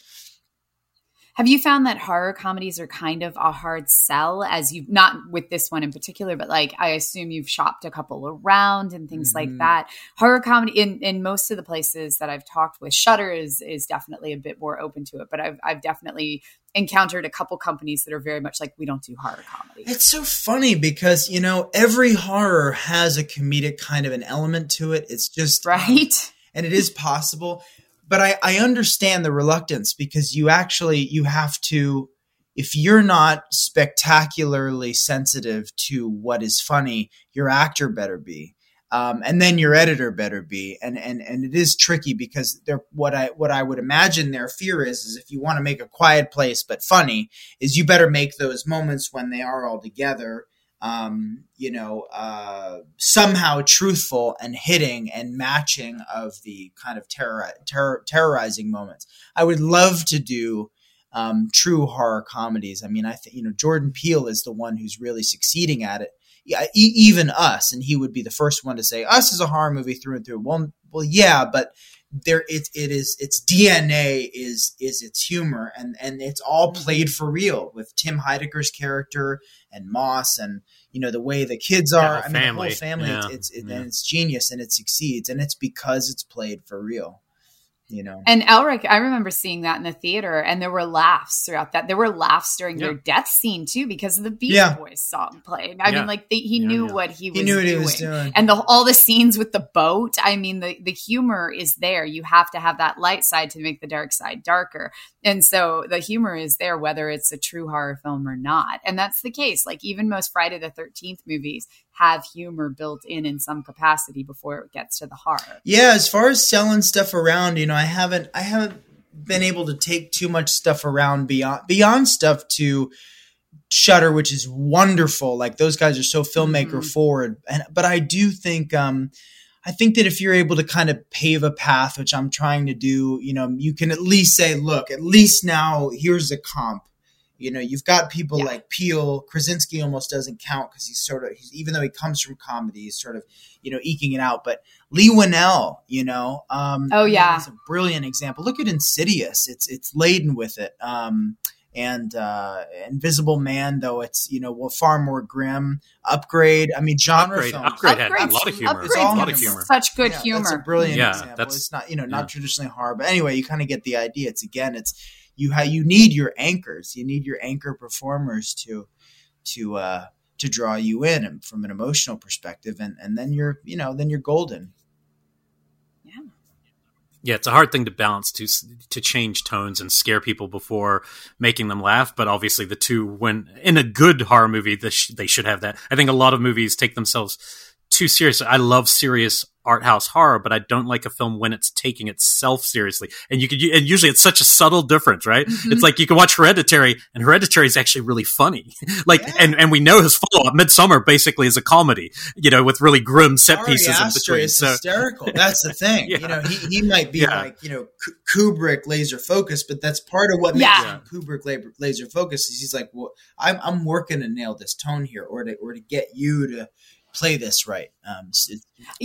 Have you found that horror comedies are kind of a hard sell as you've not with this one in particular, but like I assume you've shopped a couple around and things like Mhm. that. Horror comedy in, in most of the places that I've talked with, Shudder is is definitely a bit more open to it. But I've I've definitely encountered a couple companies that are very much like we don't do horror comedy. It's so funny because, you know, every horror has a comedic kind of an element to it. It's just um, Right? and it is possible but I, I understand the reluctance because you actually you have to if you're not spectacularly sensitive to what is funny your actor better be um, and then your editor better be and and and it is tricky because they're what i what i would imagine their fear is is if you want to make a quiet place but funny is you better make those moments when they are all together um, you know, uh, somehow truthful and hitting and matching of the kind of terror, terror, terrorizing moments. I would love to do um, true horror comedies. I mean, I think you know Jordan Peele is the one who's really succeeding at it. Yeah, e- even Us, and he would be the first one to say Us is a horror movie through and through. Well, well, yeah, but there it it is its DNA is is its humor, and and it's all mm-hmm. played for real with Tim Heidecker's character and Moss and you know the way the kids are. the I mean, the family. whole family. Yeah. It's it's, it, Yeah. and it's genius and it succeeds, and it's because it's played for real. You know. And Elric, I remember seeing that in the theater, and there were laughs throughout that. There were laughs during their death scene too, because of the Beach Yeah. Boys song playing. I Yeah. mean, like they, he Yeah, knew yeah. what he was. He knew what doing. he was doing. and the, all the scenes with the boat. I mean, the the humor is there. You have to have that light side to make the dark side darker, and so the humor is there, whether it's a true horror film or not. And that's the case. Like even most Friday the Thirteenth movies have humor built in in some capacity before it gets to the horror. Yeah, as far as selling stuff around, you know, I haven't I haven't been able to take too much stuff around beyond beyond stuff to Shudder, which is wonderful. Like those guys are so filmmaker Mhm. forward. And but I do think um I think that if you're able to kind of pave a path, which I'm trying to do, you know, you can at least say, look, at least now here's a comp. You know, you've got people Yeah. like Peele. Krasinski almost doesn't count because he's sort of, he's, even though he comes from comedy, he's sort of, you know, eking it out. But Leigh Whannell, you know, um, Oh, yeah. it's a brilliant example. Look at Insidious; it's it's laden with it. Um, and uh, Invisible Man, though it's you know well far more grim. Upgrade, I mean, genre Upgrade, films. upgrade had a lot of humor. It's all a lot of humor. humor. Such good Yeah, humor. That's a brilliant Yeah, example. that's- it's not you know yeah. not traditionally horror, but anyway, you kind of get the idea. It's again, it's you how you need your anchors. You need your anchor performers to to uh to draw you in from an emotional perspective, and and then you're you know then you're golden. Yeah, Yeah, it's a hard thing to balance to to change tones and scare people before making them laugh. But obviously, the two, when in a good horror movie, they, sh- they should have that. I think a lot of movies take themselves too serious. I love serious art house horror, but I don't like a film when it's taking itself seriously. And you could, and usually it's such a subtle difference, right? Mhm. It's like you can watch Hereditary, and Hereditary is actually really funny. like, Yeah. and and we know his follow up, Midsommar, basically is a comedy, you know, with really grim set Ari pieces in Aster between. is So hysterical. That's the thing. Yeah. You know, he, he might be Yeah. like you know K- Kubrick laser focused, but that's part of what makes Yeah. him Kubrick la- laser focused. Is he's like, well, I'm I'm working to nail this tone here, or to or to get you to play this right. Um,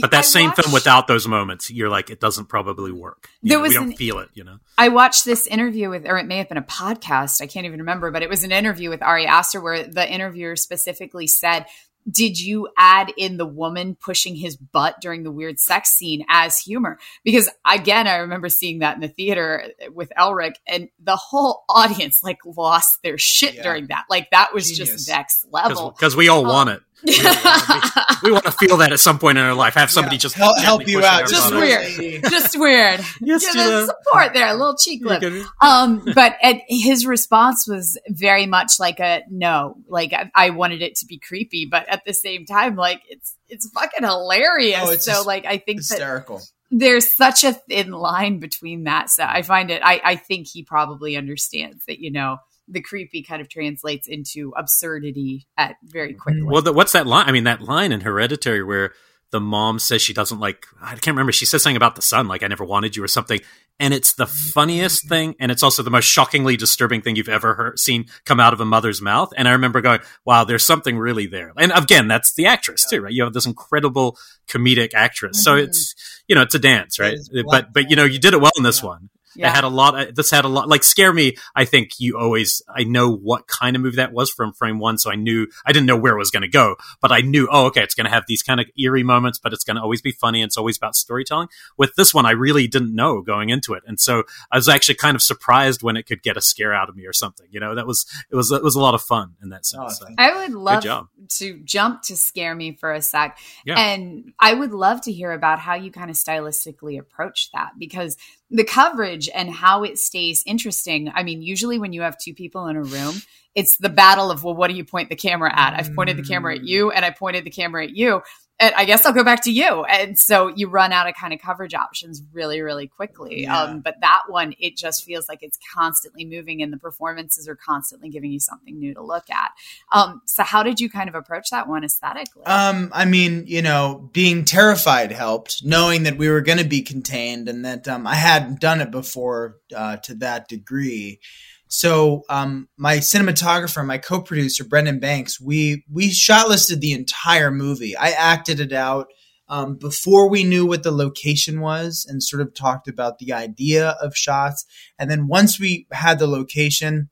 but that I same watched, film without those moments, you're like, it doesn't probably work. You there know, was we don't an, feel it, you know. I watched this interview with, or it may have been a podcast. I can't even remember, but it was an interview with Ari Aster where the interviewer specifically said did you add in the woman pushing his butt during the weird sex scene as humor? Because again, I remember seeing that in the theater with Elric and the whole audience like lost their shit yeah. during that. Like that was Genius. just next level. Because we all um, want it. We, we, want to feel that at some point in our life. Have somebody yeah. just help, help you out. Just weird. just weird. Yes, Give support there, a little cheek lip. Um, but his response was very much like a no. Like I, I, wanted it to be creepy, but at the same time, like it's it's fucking hilarious. Oh, it's so like I think hysterical. That, there's such a thin line between that. So I find it. I, I think he probably understands that. You know the creepy kind of translates into absurdity at very mm-hmm. quickly. Well, the, what's that line? I mean, that line in Hereditary where the mom says she doesn't like, I can't remember, she says something about the son, like, I never wanted you or something. And it's the funniest mm-hmm. thing. And it's also the most shockingly disturbing thing you've ever heard, seen come out of a mother's mouth. And I remember going, wow, there's something really there. And again, that's the actress too, right? You have this incredible comedic actress. Mm-hmm. So it's, you know, it's a dance, right? But, but, you know, you did it well in this yeah. one. Yeah. It had a lot. This had a lot. Like scare me. I think you always. I know what kind of movie that was from frame one, so I knew. I didn't know where it was going to go, but I knew. Oh, okay, it's going to have these kind of eerie moments, but it's going to always be funny. And it's always about storytelling. With this one, I really didn't know going into it, and so I was actually kind of surprised when it could get a scare out of me or something. You know, that was it was it was a lot of fun in that sense. Oh, so, I would love to jump to scare me for a sec, yeah. and I would love to hear about how you kind of stylistically approach that because the coverage and how it stays interesting. I mean, usually when you have two people in a room, it's the battle of, well, what do you point the camera at? I've pointed the camera at mm. you and I pointed the camera at you and I guess I'll go back to you. And so you run out of kind of coverage options really, really quickly. Yeah. Um, but that one, it just feels like it's constantly moving and the performances are constantly giving you something new to look at. Um, so how did you kind of approach that one aesthetically? Um, I mean, you know, being terrified helped, knowing that we were going to be contained and that um, I hadn't done it before uh, to that degree. So um, my cinematographer, my co-producer Brendan Banks, we we shot listed the entire movie. I acted it out um, before we knew what the location was, and sort of talked about the idea of shots. And then once we had the location,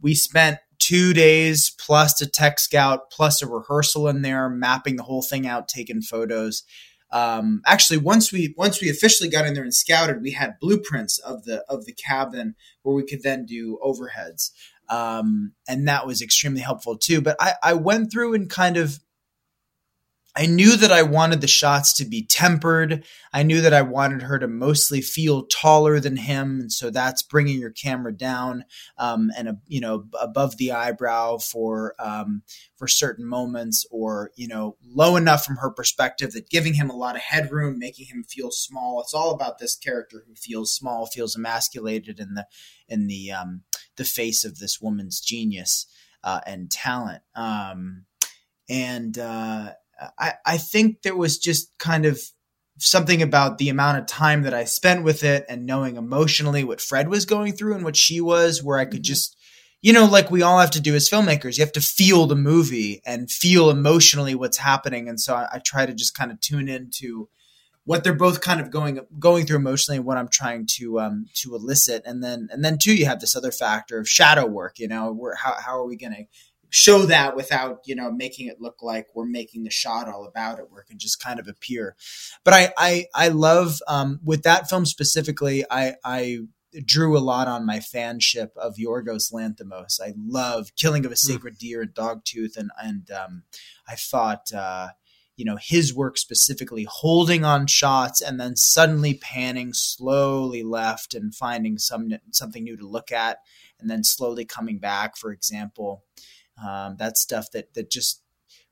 we spent two days plus a tech scout plus a rehearsal in there, mapping the whole thing out, taking photos um, actually once we once we officially got in there and scouted, we had blueprints of the of the cabin where we could then do overheads, um, and that was extremely helpful too. But I, I went through and kind of I knew that I wanted the shots to be tempered. I knew that I wanted her to mostly feel taller than him, and so that's bringing your camera down um, and uh, you know above the eyebrow for um, for certain moments, or you know low enough from her perspective that giving him a lot of headroom, making him feel small. It's all about this character who feels small, feels emasculated in the in the um, the face of this woman's genius uh, and talent. Um, and uh, I, I think there was just kind of something about the amount of time that I spent with it and knowing emotionally what Fred was going through and what she was, where I could mm-hmm. just, you know, like we all have to do as filmmakers, you have to feel the movie and feel emotionally what's happening. And so I, I try to just kind of tune into what they're both kind of going going through emotionally and what I'm trying to um to elicit and then and then too you have this other factor of shadow work you know where how, how are we going to show that without you know making it look like we're making the shot all about it where it can just kind of appear but i i, I love um, with that film specifically i i drew a lot on my fanship of Yorgos Lanthimos. I love Killing of a hmm. Sacred Deer and Dogtooth, and and um, I thought uh, you know his work specifically, holding on shots and then suddenly panning slowly left and finding some something new to look at, and then slowly coming back. For example, um, that's stuff that that just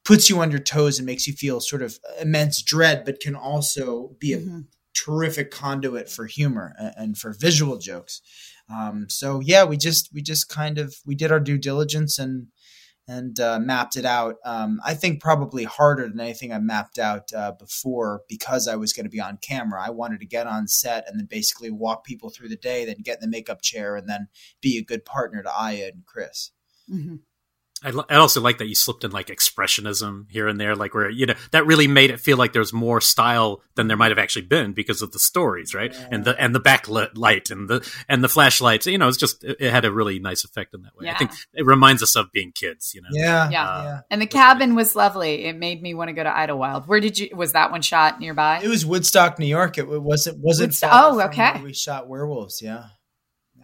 puts you on your toes and makes you feel sort of immense dread, but can also be a mm-hmm. terrific conduit for humor and, and for visual jokes. Um, so yeah, we just we just kind of we did our due diligence and and uh, mapped it out. Um, I think probably harder than anything I mapped out uh, before because I was going to be on camera. I wanted to get on set and then basically walk people through the day, then get in the makeup chair, and then be a good partner to Aya and Chris. Mm-hmm. I, I, also like that you slipped in like expressionism here and there, like where you know that really made it feel like there's more style than there might have actually been because of the stories, right? Yeah. And the and the backlit light and the and the flashlights. You know, it's just it, it had a really nice effect in that way. Yeah. I think it reminds us of being kids. You know, yeah, yeah. Uh, yeah. And the cabin was lovely. It made me want to go to Idlewild. Where did you? Was that one shot nearby? It was Woodstock, New York. It wasn't wasn't. oh, okay. we shot werewolves. Yeah.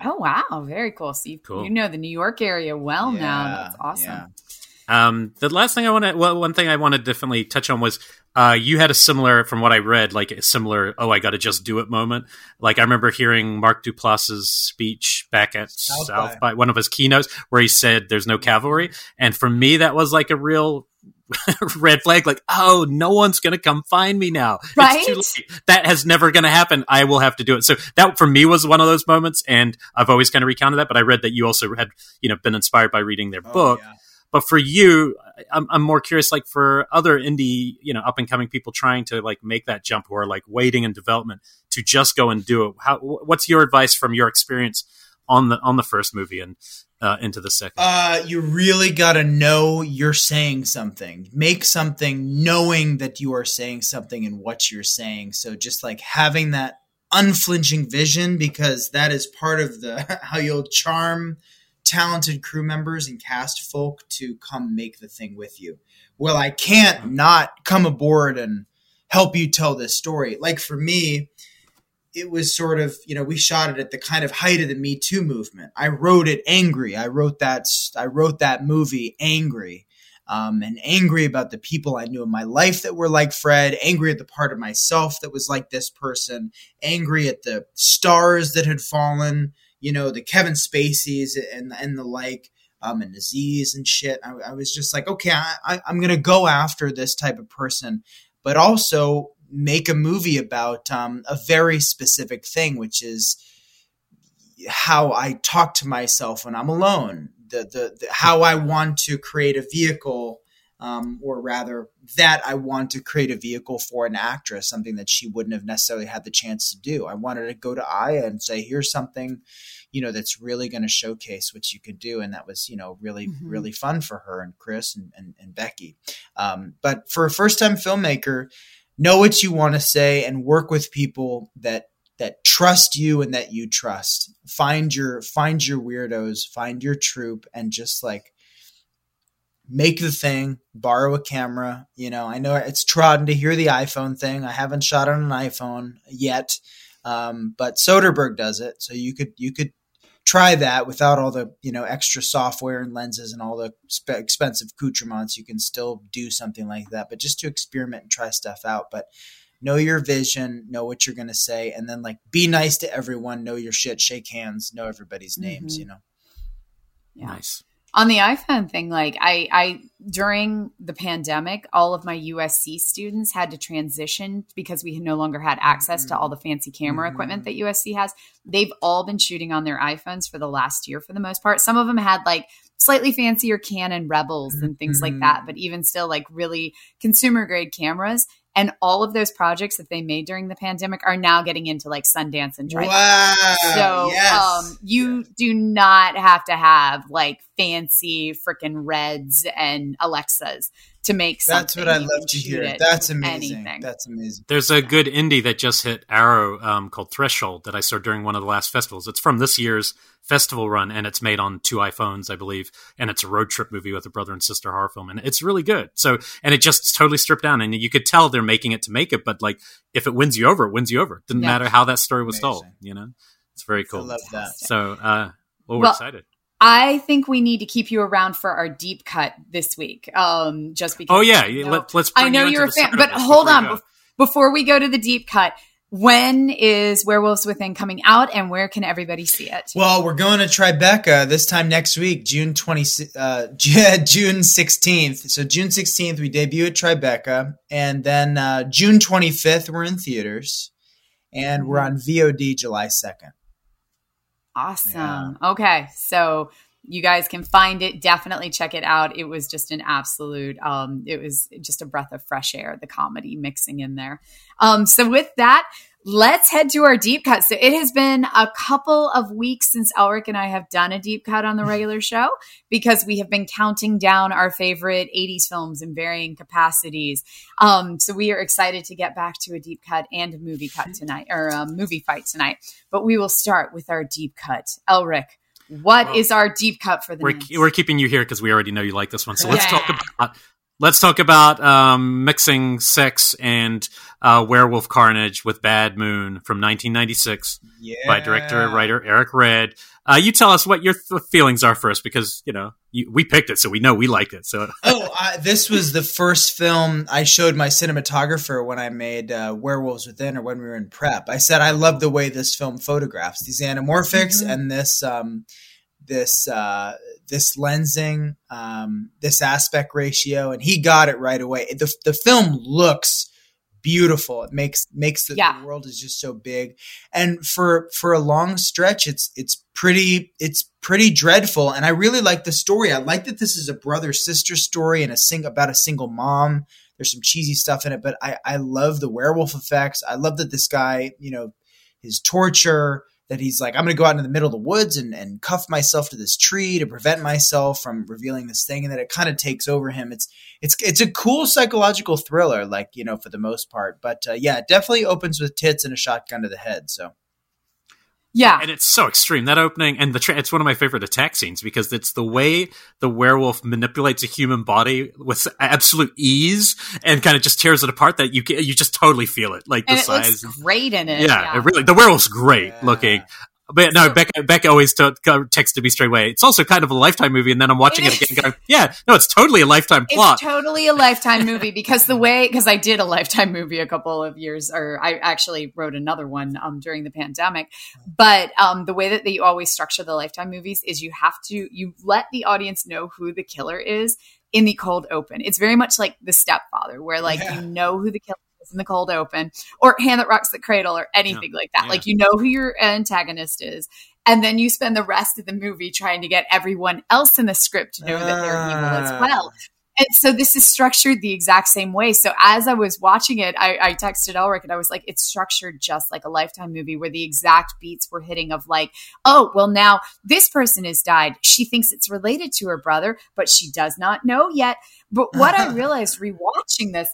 Oh wow, very cool. So you, cool. you know the New York area well yeah, now. That's awesome. Yeah. Um, the last thing I want to, well, one thing I want to definitely touch on was, uh, you had a similar, from what I read, like a similar, oh, I got to just do it moment. Like I remember hearing Mark Duplass's speech back at South, South by. by one of his keynotes where he said, "There's no cavalry," and for me, that was like a real red flag like oh no one's gonna come find me now. Right? that has never gonna happen. I will have to do it. So that for me was one of those moments and i've always kind of recounted that but i read that you also had you know been inspired by reading their oh, book. yeah. but for you I'm, I'm more curious like for other indie you know up and coming people trying to like make that jump or like waiting in development to just go and do it how what's your advice from your experience on the on the first movie and uh, into the second? Uh, you really got to know you're saying something. Make something knowing that you are saying something and what you're saying. So just like having that unflinching vision because that is part of the how you'll charm talented crew members and cast folk to come make the thing with you. Well, I can't not come aboard and help you tell this story. Like for me, it was sort of you know we shot it at the kind of height of the me too movement. I wrote it angry. I wrote that i wrote that movie angry um, and angry about the people i knew in my life that were like fred angry at the part of myself that was like this person angry at the stars that had fallen you know the kevin spaceys and and the like um, and Aziz and shit. I, I was just like, okay, I, I, I'm gonna go after this type of person, but also make a movie about um, a very specific thing, which is how I talk to myself when I'm alone. The, the, the how I want to create a vehicle, um, or rather, that I want to create a vehicle for an actress, something that she wouldn't have necessarily had the chance to do. I wanted to go to Aya and say, "Here's something." you know that's really going to showcase what you could do and that was you know really mm-hmm. really fun for her and chris and, and, and becky um, but for a first time filmmaker know what you want to say and work with people that that trust you and that you trust. Find your find your weirdos find your troop and just like make the thing borrow a camera you know. I know it's trodden to hear the iphone thing. I haven't shot on an iphone yet um, but soderbergh does it so you could you could try that without all the you know extra software and lenses and all the sp- expensive accoutrements you can still do something like that but just to experiment and try stuff out but know your vision know what you're going to say and then like be nice to everyone know your shit shake hands know everybody's names mm-hmm. you know yeah. nice on the iPhone thing, like I, I during the pandemic, all of my USC students had to transition because we no longer had access mm-hmm. to all the fancy camera mm-hmm. equipment that USC has. They've all been shooting on their iPhones for the last year for the most part. Some of them had like slightly fancier Canon Rebels and things mm-hmm. like that, but even still like really consumer grade cameras. And all of those projects that they made during the pandemic are now getting into like Sundance and Tribeca. Wow. So yes. um, you yes. do not have to have like fancy freaking Reds and Alexas to make something. That's what I love to hear. That's amazing. Anything. That's amazing. There's a good indie that just hit Arrow um, called Threshold that I saw during one of the last festivals. It's from this year's festival run, and it's made on two iPhones, I believe, and it's a road trip movie with a brother and sister horror film, and it's really good. So, and it just totally stripped down, and you could tell they're making it to make it, but like if it wins you over, it wins you over. It didn't yeah. matter how that story was amazing. told. You know, it's very cool. I love that. So, uh, well, we're well, excited. I think we need to keep you around for our deep cut this week. Um, just because. Oh yeah, you know, Let, us I know you you're a fan, but hold on. Before we go to the deep cut, when is Werewolves Within coming out, and where can everybody see it? Well, we're going to Tribeca this time next week, June twenty, uh, June sixteenth. So June sixteenth, we debut at Tribeca, and then uh, June twenty fifth, we're in theaters, and we're on VOD July second. Awesome. Yeah. Okay. So you guys can find it. Definitely check it out. It was just an absolute, um, it was just a breath of fresh air, the comedy mixing in there. Um, so with that, let's head to our deep cut. So it has been a couple of weeks since Elric and I have done a deep cut on the regular show because we have been counting down our favorite 80s films in varying capacities. Um, so we are excited to get back to a deep cut and a movie cut tonight or a movie fight tonight. But we will start with our deep cut. Elric, what well, is our deep cut for the we're, we're keeping you here because we already know you like this one. So let's yeah. talk about let's talk about um, mixing sex and uh, werewolf carnage with Bad Moon from 1996 yeah. by director and writer Eric Red. Uh, you tell us what your th- feelings are first, because you know you, we picked it, so we know we liked it. So oh, uh, this was the first film I showed my cinematographer when I made uh, Werewolves Within, or when we were in prep. I said I love the way this film photographs these anamorphics mm-hmm. and this. Um, this uh, this lensing, um, this aspect ratio, and he got it right away. The the film looks beautiful. It makes makes the, yeah. the, world is just so big, and for for a long stretch, it's it's pretty it's pretty dreadful. And I really like the story. I like that this is a brother sister story and a sing about a single mom. There's some cheesy stuff in it, but I I love the werewolf effects. I love that this guy, you know, his torture that he's like, I'm going to go out into the middle of the woods and, and cuff myself to this tree to prevent myself from revealing this thing. And then it kind of takes over him. It's, it's, it's a cool psychological thriller, like, you know, for the most part. But uh, yeah, it definitely opens with tits and a shotgun to the head. So. Yeah, and it's so extreme that opening, and the tra- it's one of my favorite attack scenes because it's the way the werewolf manipulates a human body with absolute ease and kind of just tears it apart. That you you just totally feel it, like and the it size. Looks great in it. Yeah, yeah. It really the werewolf's great yeah. looking. But no, so, Becca, Becca always t- texted me straight away. It's also kind of a lifetime movie, and then I'm watching it, it again, going, "Yeah, no, it's totally a lifetime plot. It's totally a lifetime movie because the way because I did a lifetime movie a couple of years, or I actually wrote another one um, during the pandemic. But um, the way that they always structure the lifetime movies is you have to you let the audience know who the killer is in the cold open. It's very much like The Stepfather, where like yeah. you know who the killer in the cold open or hand that rocks the cradle or anything yeah. like that. Yeah. Like you know who your antagonist is. And then you spend the rest of the movie trying to get everyone else in the script to know uh. that they're evil as ah. well. And so this is structured the exact same way. So as I was watching it, I, I, texted Elric and I was like, it's structured just like a lifetime movie where the exact beats were hitting of like, oh, well, now this person has died. She thinks it's related to her brother, but she does not know yet. But what I realized rewatching this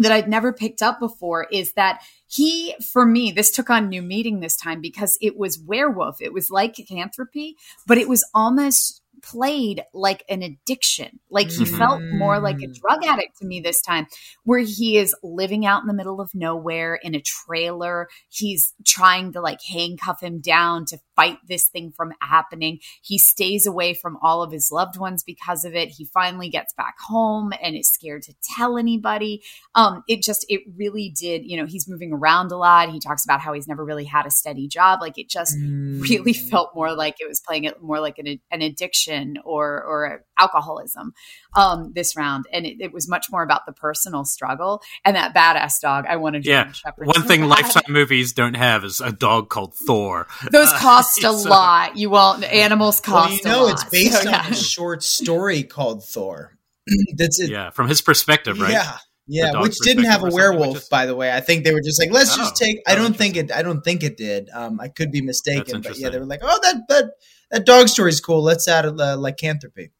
that I'd never picked up before is that he, for me, this took on new meaning this time because it was werewolf. It was like lycanthropy, but it was almost played like an addiction. Like he mm-hmm. felt more like a mm. drug addict to me this time, where he is living out in the middle of nowhere in a trailer. He's trying to like handcuff him down to fight this thing from happening. He stays away from all of his loved ones because of it. He finally gets back home and is scared to tell anybody. Um, it just, it really did, you know, he's moving around a lot. He talks about how he's never really had a steady job. Like it just mm. really felt more like it was playing it more like an, an addiction or, or alcoholism um, this round. And it, it, was much more about the personal struggle and that badass dog. I wanted to yeah. One thing Lifetime movies don't have is a dog called Thor. Those cost cost a lot. You won't. Animals cost. Well, you know, it's based so, on yeah. a short story called Thor. That's it. Yeah, from his perspective, right? Yeah. Yeah, which didn't have a werewolf, is... by the way. I think they were just like, let's oh, just take. I don't think it. I don't think it did. Um, I could be mistaken, but yeah, they were like, oh, that that that dog story is cool. Let's add a, uh, lycanthropy.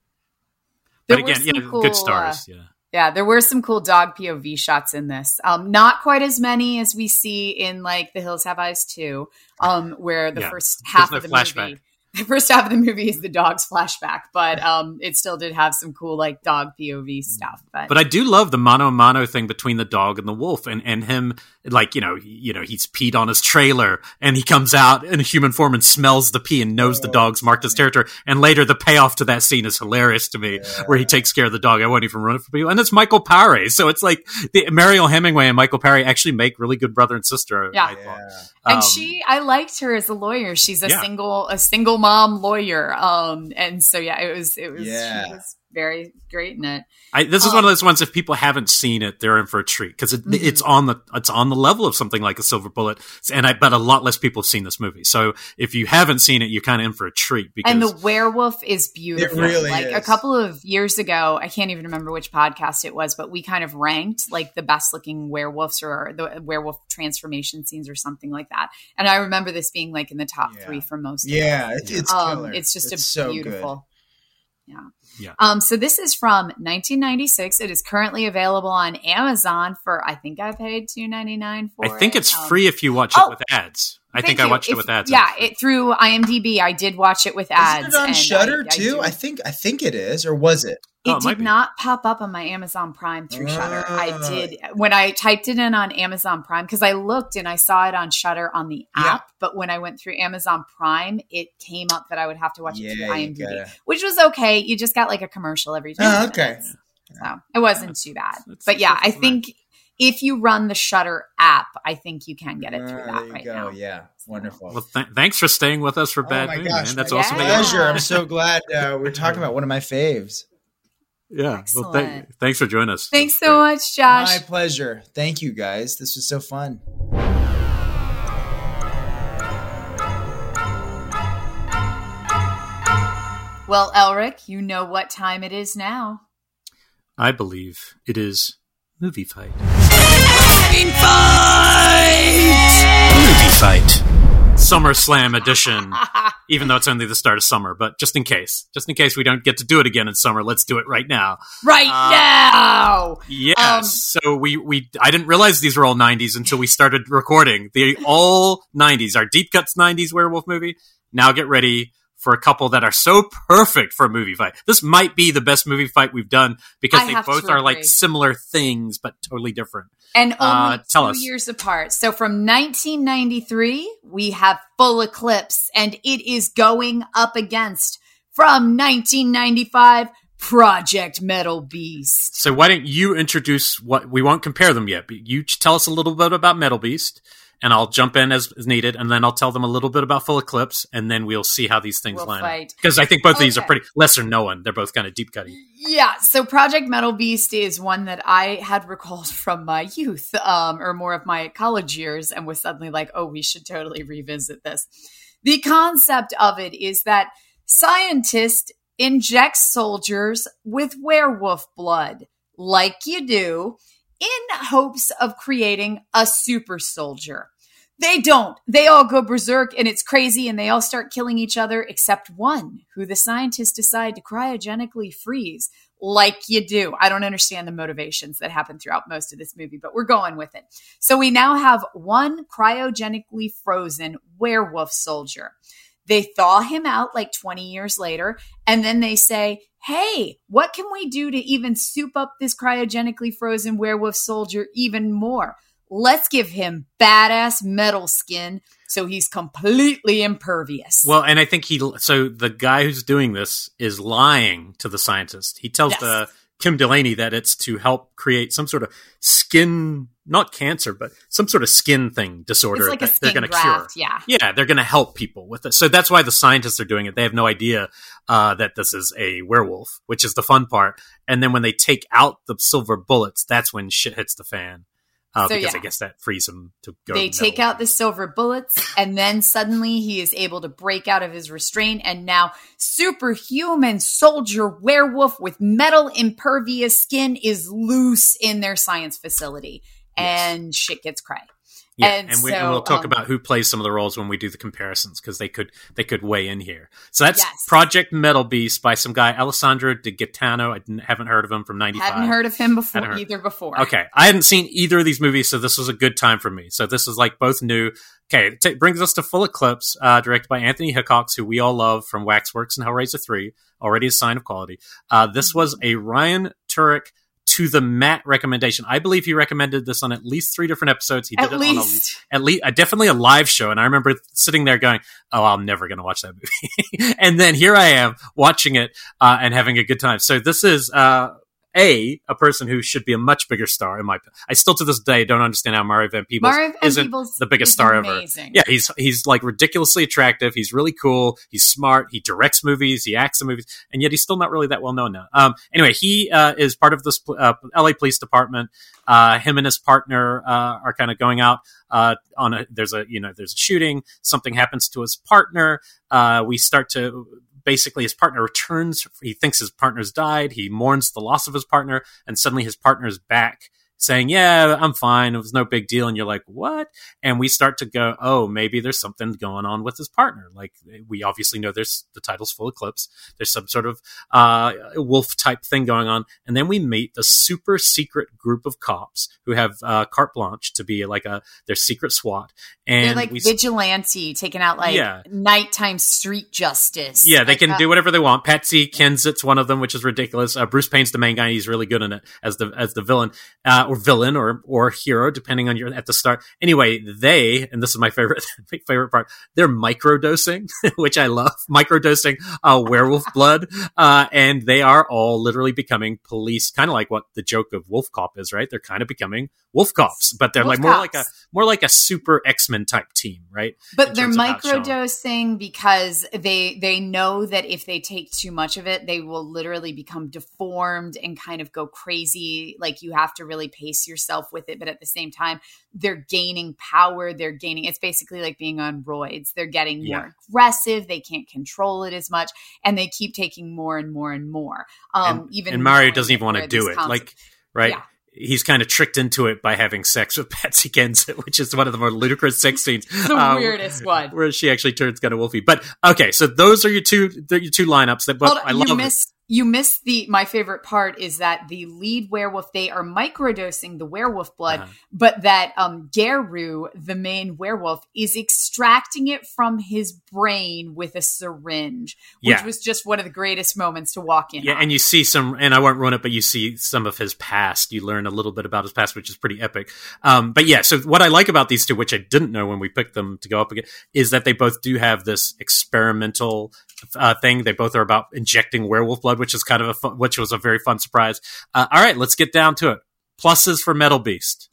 But again, yeah, cool, good stars. Uh, yeah. Yeah, there were some cool dog POV shots in this. Um, not quite as many as we see in like The Hills Have Eyes 2, um, where the yeah. first half of the flashback. movie the first half of the movie is the dog's flashback, but um, it still did have some cool like dog POV stuff. But but I do love the mano mano thing between the dog and the wolf, and and him like you know you know he's peed on his trailer, and he comes out in a human form and smells the pee and knows oh, the dog's marked his territory. And later the payoff to that scene is hilarious to me, yeah. where he takes care of the dog. I won't even run it for people, and it's Michael Paré, so it's like the Mariel Hemingway and Michael Paré actually make really good brother and sister. Yeah, yeah. and um, she I liked her as a lawyer. She's a yeah. single a single mom lawyer. Um, and so yeah, it was it was, yeah. was very great in it. I, this is Um, one of those ones. If people haven't seen it, they're in for a treat because it, Mhm. it's on the it's on the level of something like a Silver Bullet, and I bet a lot less people have seen this movie. So if you haven't seen it, you're kind of in for a treat because And the werewolf is beautiful. It really like a couple of years ago, I can't even remember which podcast it was, but we kind of ranked like the best looking werewolves or the werewolf transformation scenes or something like that. And I remember this being like in the top Yeah. three for most. of Yeah, it's, it's um, it's just a so beautiful. Yeah. Yeah. Um, so this is from 1996. It is currently available on Amazon for I think I paid two ninety nine for. I think it. it's Um, free if you watch oh, it with ads. I thank think I you. watched it with ads. Yeah, actually. it through IMDb. I did watch it with ads. Isn't it on and Shudder I- I too? I think I think it is, or was it? Oh, It it did be. not pop up on my Amazon Prime through Shudder. I did when I typed it in on Amazon Prime because I looked and I saw it on Shudder on the Yeah. app. But when I went through Amazon Prime, it came up that I would have to watch it through IMDb, gotta- which was okay. You just got like a commercial every time. Oh, okay. So it wasn't too bad. That's- But yeah, I that's fine. think if you run the Shudder app, I think you can get it through Ah, that there you right go. now. Yeah, wonderful. Well, th- thanks for staying with us for Oh Bad my Moon, man. That's my awesome. that pleasure. I'm so glad uh, we're talking about one of my faves. Yeah. Well, th- thanks for joining us. Thanks so great. much, Josh. My pleasure. Thank you guys. This was so fun. well, Elric, you know what time it is now. I believe it is movie fight. Movie fight. SummerSlam edition. Even though it's only the start of summer, but just in case, just in case we don't get to do it again in summer, let's do it right now. right Uh, now. Yes. Um, so we we I didn't realize these were all 90s until we started recording. The all 90s, our deep cuts 90s werewolf movie. Now get ready for a couple that are so perfect for a movie fight. This might be the best movie fight we've done because I they both are like similar things but totally different. And only Uh, tell two us. years apart. So from 1993, we have Full Eclipse, and it is going up against from 1995 Project Metal Beast. So why don't you introduce what we won't compare them yet, but you tell us a little bit about Metal Beast and I'll jump in as, as needed and then I'll tell them a little bit about Full Eclipse and then we'll see how these things We'll line fight. up. Because I think both of these are pretty lesser known. They're both kind of deep cutting. Yeah, so Project Metal Beast is one that I had recalled from my youth, um, or more of my college years, and was suddenly like, oh, we should totally revisit this. The concept of it is that scientists inject soldiers with werewolf blood, like you do, in hopes of creating a super soldier. They don't. They all go berserk and it's crazy and they all start killing each other except one who the scientists decide to cryogenically freeze like you do. I don't understand the motivations that happen throughout most of this movie, but we're going with it. So we now have one cryogenically frozen werewolf soldier. They thaw him out like 20 years later, and then they say, Hey, what can we do to even soup up this cryogenically frozen werewolf soldier even more? Let's give him badass metal skin so he's completely impervious. Well, and I think he so the guy who's doing this is lying to the scientist. He tells Yes. the Kim Delaney that it's to help create some sort of skin, not cancer, but some sort of skin thing disorder it's like a that they're going to cure. Yeah. Yeah, they're going to help people with it. So that's why the scientists are doing it. They have no idea uh, that this is a werewolf, which is the fun part. And then when they take out the silver bullets, that's when shit hits the fan. Uh, So, because yeah. I guess that frees him to go. They take out the silver bullets, and then suddenly he is able to break out of his restraint, and now superhuman soldier werewolf with metal impervious skin is loose in their science facility, Yes. and shit gets cray. Yeah, And and, we, so, and we'll talk um, about who plays some of the roles when we do the comparisons because they could they could weigh in here. So that's Yes. Project Metal Beast by some guy Alessandro De Gaetano. I didn't, haven't heard of him from '95. Hadn't heard of him before heard. either before. Okay, I hadn't seen either of these movies, so this was a good time for me. So this is like both new. Okay, it t- brings us to Full Eclipse, uh, directed by Anthony Hickox, who we all love from Waxworks and Hellraiser Three. Already a sign of quality. Uh, this was a Ryan Turek to the Matt recommendation. I believe he recommended this on at least three different episodes. He did At it least on a, at least uh, definitely a live show, and I remember sitting there going, "Oh, I'm never going to watch that movie." and then here I am watching it uh, and having a good time. So this is uh, a a person who should be a much bigger star in my. I still to this day don't understand how Mario Van Peebles Mario Van isn't Peebles the biggest star amazing. ever. Yeah, he's he's like ridiculously attractive. He's really cool. He's smart. He directs movies. He acts in movies, and yet he's still not really that well known now. Um, anyway, he uh, is part of this uh, L.A. Police Department. Uh, him and his partner uh, are kind of going out uh, on a. There's a you know there's a shooting. Something happens to his partner. Uh, we start to basically his partner returns. He thinks his partner's died. He mourns the loss of his partner, and suddenly his partner's back saying, Yeah, I'm fine. It was no big deal. And you're like, What? And we start to go, Oh, maybe there's something going on with his partner. Like, we obviously know there's the title's full eclipse. There's some sort of uh, wolf type thing going on. And then we meet the super secret group of cops who have uh, carte blanche to be like a their secret SWAT. And They're like we, vigilante, taking out like Yeah. nighttime street justice. Yeah, they Like, can uh, do whatever they want. Patsy Kensit's one of them, which is ridiculous. Uh, Bruce Payne's the main guy; he's really good in it as the as the villain, uh, or villain, or or hero, depending on your at the start. Anyway, they and this is my favorite my favorite part. They're microdosing, which I love. Microdosing uh, werewolf blood, uh, and they are all literally becoming police, kind of like what the joke of Wolf Cop is, right? They're kind of becoming wolf cops, but they're Wolf like more like a more like a super X Men type team, right? But they're terms of how it's shown. microdosing because they they know that if they take too much of it, they will literally become deformed and kind of go crazy. Like you have to really pace yourself with it, but at the same time, they're gaining power. They're gaining. It's basically like being on roids. They're getting Yeah. more aggressive. They can't control it as much, and they keep taking more and more and more. Um, and, even and Mario doesn't even want to do it. Like, right? Yeah. He's kind of tricked into it by having sex with Patsy Kensit, which is one of the more ludicrous sex scenes. the uh, weirdest one. Where she actually turns kind of wolfy. But okay, so those are your two, your two lineups. That, but I love you it. miss you miss the my favorite part is that the lead werewolf they are microdosing the werewolf blood, Uh-huh. but that um Garou, the main werewolf, is extracting it from his brain with a syringe, which Yeah. was just one of the greatest moments to walk in. Yeah, on. and you see some, and I won't ruin it, but you see some of his past. You learn a little bit about his past, which is pretty epic. Um, but yeah, so what I like about these two, which I didn't know when we picked them to go up again, is that they both do have this experimental uh, thing. They both are about injecting werewolf blood, which is kind of a which was a very fun surprise. Uh, all right, let's get down to it. Pluses for Metal Beast.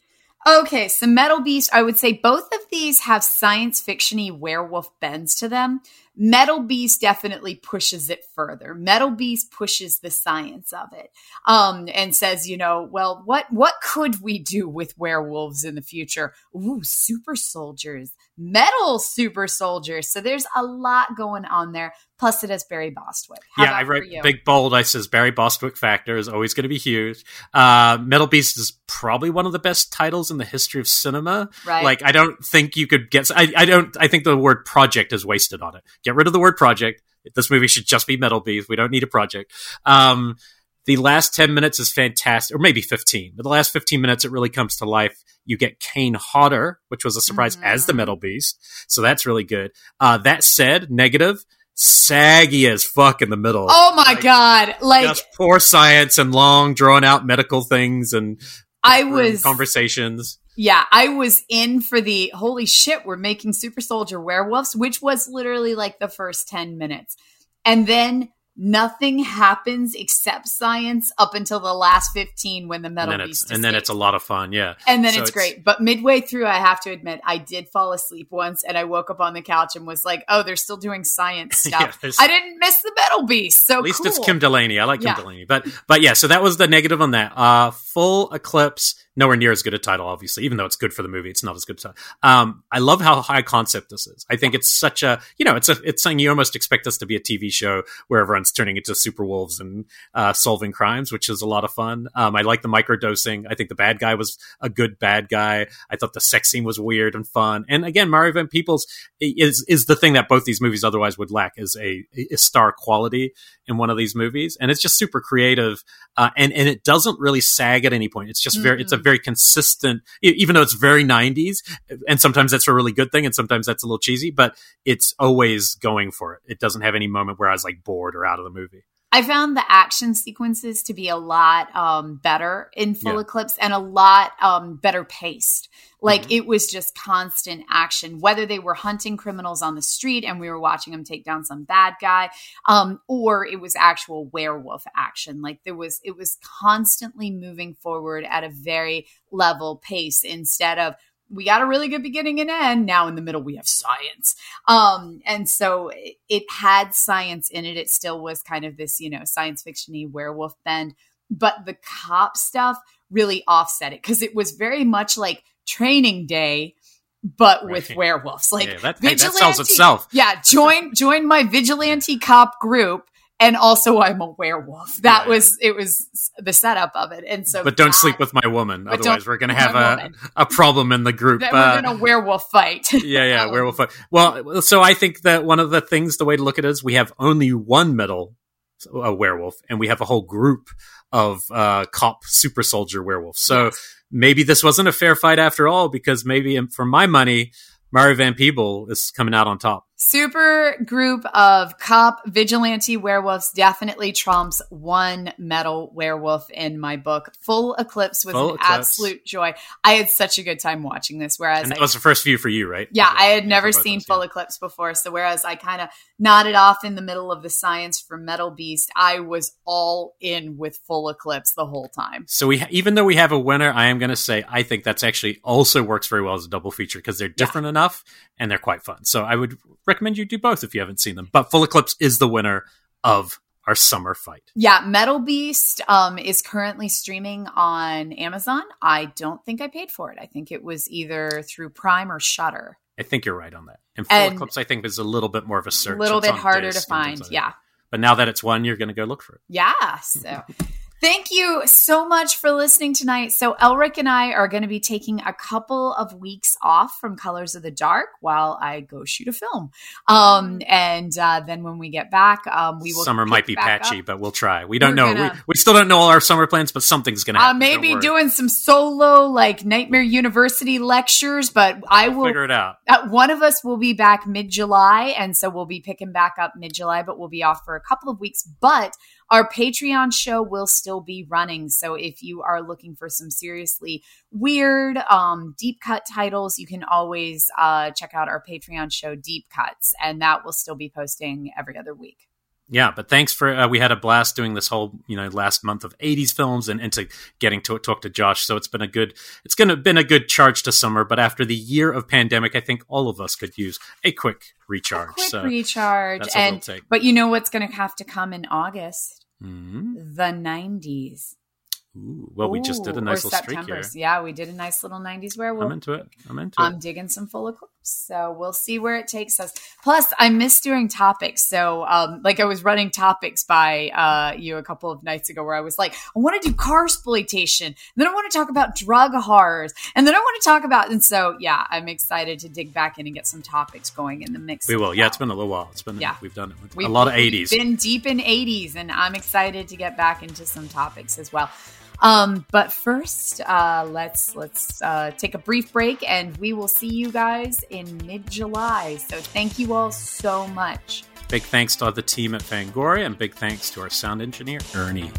Okay, so Metal Beast, I would say both of these have science fictiony werewolf bends to them. Metal Beast definitely pushes it further. Metal Beast pushes the science of it, um, and says, you know, well, what what could we do with werewolves in the future? Ooh, super soldiers, metal super soldiers. So there's a lot going on there. Plus, it has Barry Bostwick. How yeah, I wrote big bold. I says Barry Bostwick factor is always going to be huge. Uh, Metal Beast is probably one of the best titles in the history of cinema. right? Like, I don't think you could get. I, I don't. I think the word project is wasted on it. Get rid of the word project. This movie should just be Metal Beast. We don't need a project. Um, the last ten minutes is fantastic, or maybe fifteen. But the last fifteen minutes, it really comes to life. You get Kane Hodder, which was a surprise Mhm. as the Metal Beast, so that's really good. Uh, that said, negative, saggy as fuck in the middle. oh my like, god! Like poor science and long drawn out medical things and I was conversations. Yeah, I was in for the holy shit, we're making super soldier werewolves, which was literally like the first 10 minutes. And then nothing happens except science up until the last 15 when the And metal then it's and then it's a lot of fun, yeah. and then so it's, it's- great. But midway through, I have to admit, I did fall asleep once and I woke up on the couch and was like, oh, they're still doing science stuff. there's- I didn't miss the metal beast. So At least cool. it's Kim Delaney. I like Kim Yeah. Delaney, but but yeah. So that was the negative on that. Uh, Full Eclipse, nowhere near as good a title, obviously. Even though it's good for the movie, it's not as good. A title. Um, I love how high concept this is. I think it's such a you know it's a it's something you almost expect this to be a TV show where everyone's turning into super wolves and uh, solving crimes, which is a lot of fun. Um, I like the microdosing. I think the bad guy was a good bad guy. I thought the sex scene was weird and fun. And again, Mario Van Peebles is is the thing that both these movies otherwise would lack is a, a star quality in one of these movies, and it's just super creative, uh, and and it doesn't really sag at any point. It's just very, it's a. very consistent, even though it's very '90s, and sometimes that's a really good thing, and sometimes that's a little cheesy, but it's always going for it. It doesn't have any moment where I was like bored or out of the movie. I found the action sequences to be a lot um, better in Full Yeah. Eclipse and a lot um, better paced. Like Mhm. it was just constant action, whether they were hunting criminals on the street and we were watching them take down some bad guy, um, or it was actual werewolf action. Like there was, it was constantly moving forward at a very level pace instead of we got a really good beginning and end. Now in the middle we have science. Um, and so it, it had science in it. It still was kind of this, you know, science fictiony werewolf bend, but the cop stuff really offset it because it was very much like training day, but with werewolves. Like yeah, that, hey, that sells vigilante- itself. yeah, join join my vigilante cop group. And also, I'm a werewolf. That Yeah. was it. Was the setup of it, and so. But don't that- sleep with my woman, otherwise we're going to have a, woman. a problem in the group. That uh, we're gonna werewolf fight. yeah, yeah, Um, werewolf. fight. Well, so I think that one of the things, the way to look at it is, we have only one metal a werewolf, and we have a whole group of uh, cop super soldier werewolves. So Yes. maybe this wasn't a fair fight after all, because maybe for my money, Mario Van Peebles is coming out on top. Super group of cop vigilante werewolves definitely trumps one metal werewolf in my book. Full Eclipse was Full an Eclipse. absolute joy. I had such a good time watching this. Whereas And I was the first view for you, right? Yeah, I had Yeah, never seen Full yeah. Eclipse before. So whereas I kind of nodded off in the middle of the science for Metal Beast, I was all in with Full Eclipse the whole time. So we, even though we have a winner, I am going to say I think that's actually also works very well as a double feature because they're different enough and they're quite fun. So I would recommend you do both if you haven't seen them. But Full Eclipse is the winner of our summer fight. Yeah, Metal Beast um, is currently streaming on Amazon. I don't think I paid for it. I think it was either through Prime or Shudder. I think you're right on that. And Full And- Eclipse, I think, is a little bit more of a search. A little It's bit harder to disc and things find. Yeah. But now that it's one, you're going to go look for it. Yeah. So thank you so much for listening tonight. So Elric and I are going to be taking a couple of weeks off from Colors of the Dark while I go shoot a film. Um, and uh, then when we get back, um, we will. Summer might be patchy, up. but we'll try. We don't We're know. gonna- we, we still don't know all our summer plans, but something's going to Uh, happen. Don't maybe doing some solo like Nightmare University lectures, but I We'll will figure it out. Uh, one of us will be back mid July, and so we'll be picking back up mid July, but we'll be off for a couple of weeks. But our Patreon show will still be running. So if you are looking for some seriously weird, um, deep cut titles, you can always uh, check out our Patreon show, Deep Cuts, and that will still be posting every other week. Yeah, but thanks for uh, we had a blast doing this whole you know last month of '80s films and into getting to talk to Josh. So it's been a good it's gonna been a good charge to summer. But after the year of pandemic, I think all of us could use a quick recharge. Quick so recharge. And but you know what's going to have to come in August? Mhm. The 90s. Ooh, well, we just did a nice little streak here. Yeah, we did a nice little 90s werewolf. I'm into it. I'm into it. I'm digging some full eclipse. So we'll see where it takes us. Plus, I miss doing topics. So, um, like I was running topics by uh, you a couple of nights ago where I was like, I want to do car exploitation. Then I want to talk about drug horrors. And then I want to talk about, and so, yeah, I'm excited to dig back in and get some topics going in the mix. We will. Yeah, it's been a little while. It's been Yeah. we've done it. We've- a lot of we've '80s. Been deep in 80s, and I'm excited to get back into some topics as well. Um, but first, uh, let's let's uh, take a brief break, and we will see you guys in mid July. So thank you all so much. Big thanks to all the team at Fangoria, and big thanks to our sound engineer Ernie.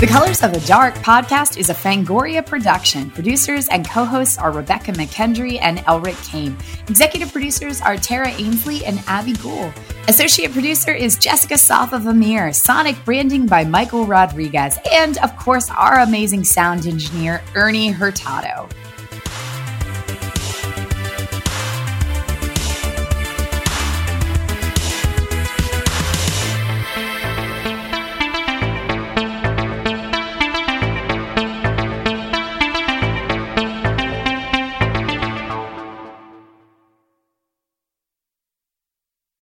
The Colors of the Dark podcast is a Fangoria production. Producers and co hosts are Rebekah McKendry and Elric Kane. Executive producers are Tara Ainsley and Abby Gould. Associate producer is Jessica Safavimehr. Sonic branding by Michael Rodriguez. And of course, our amazing sound engineer, Ernie Hurtado.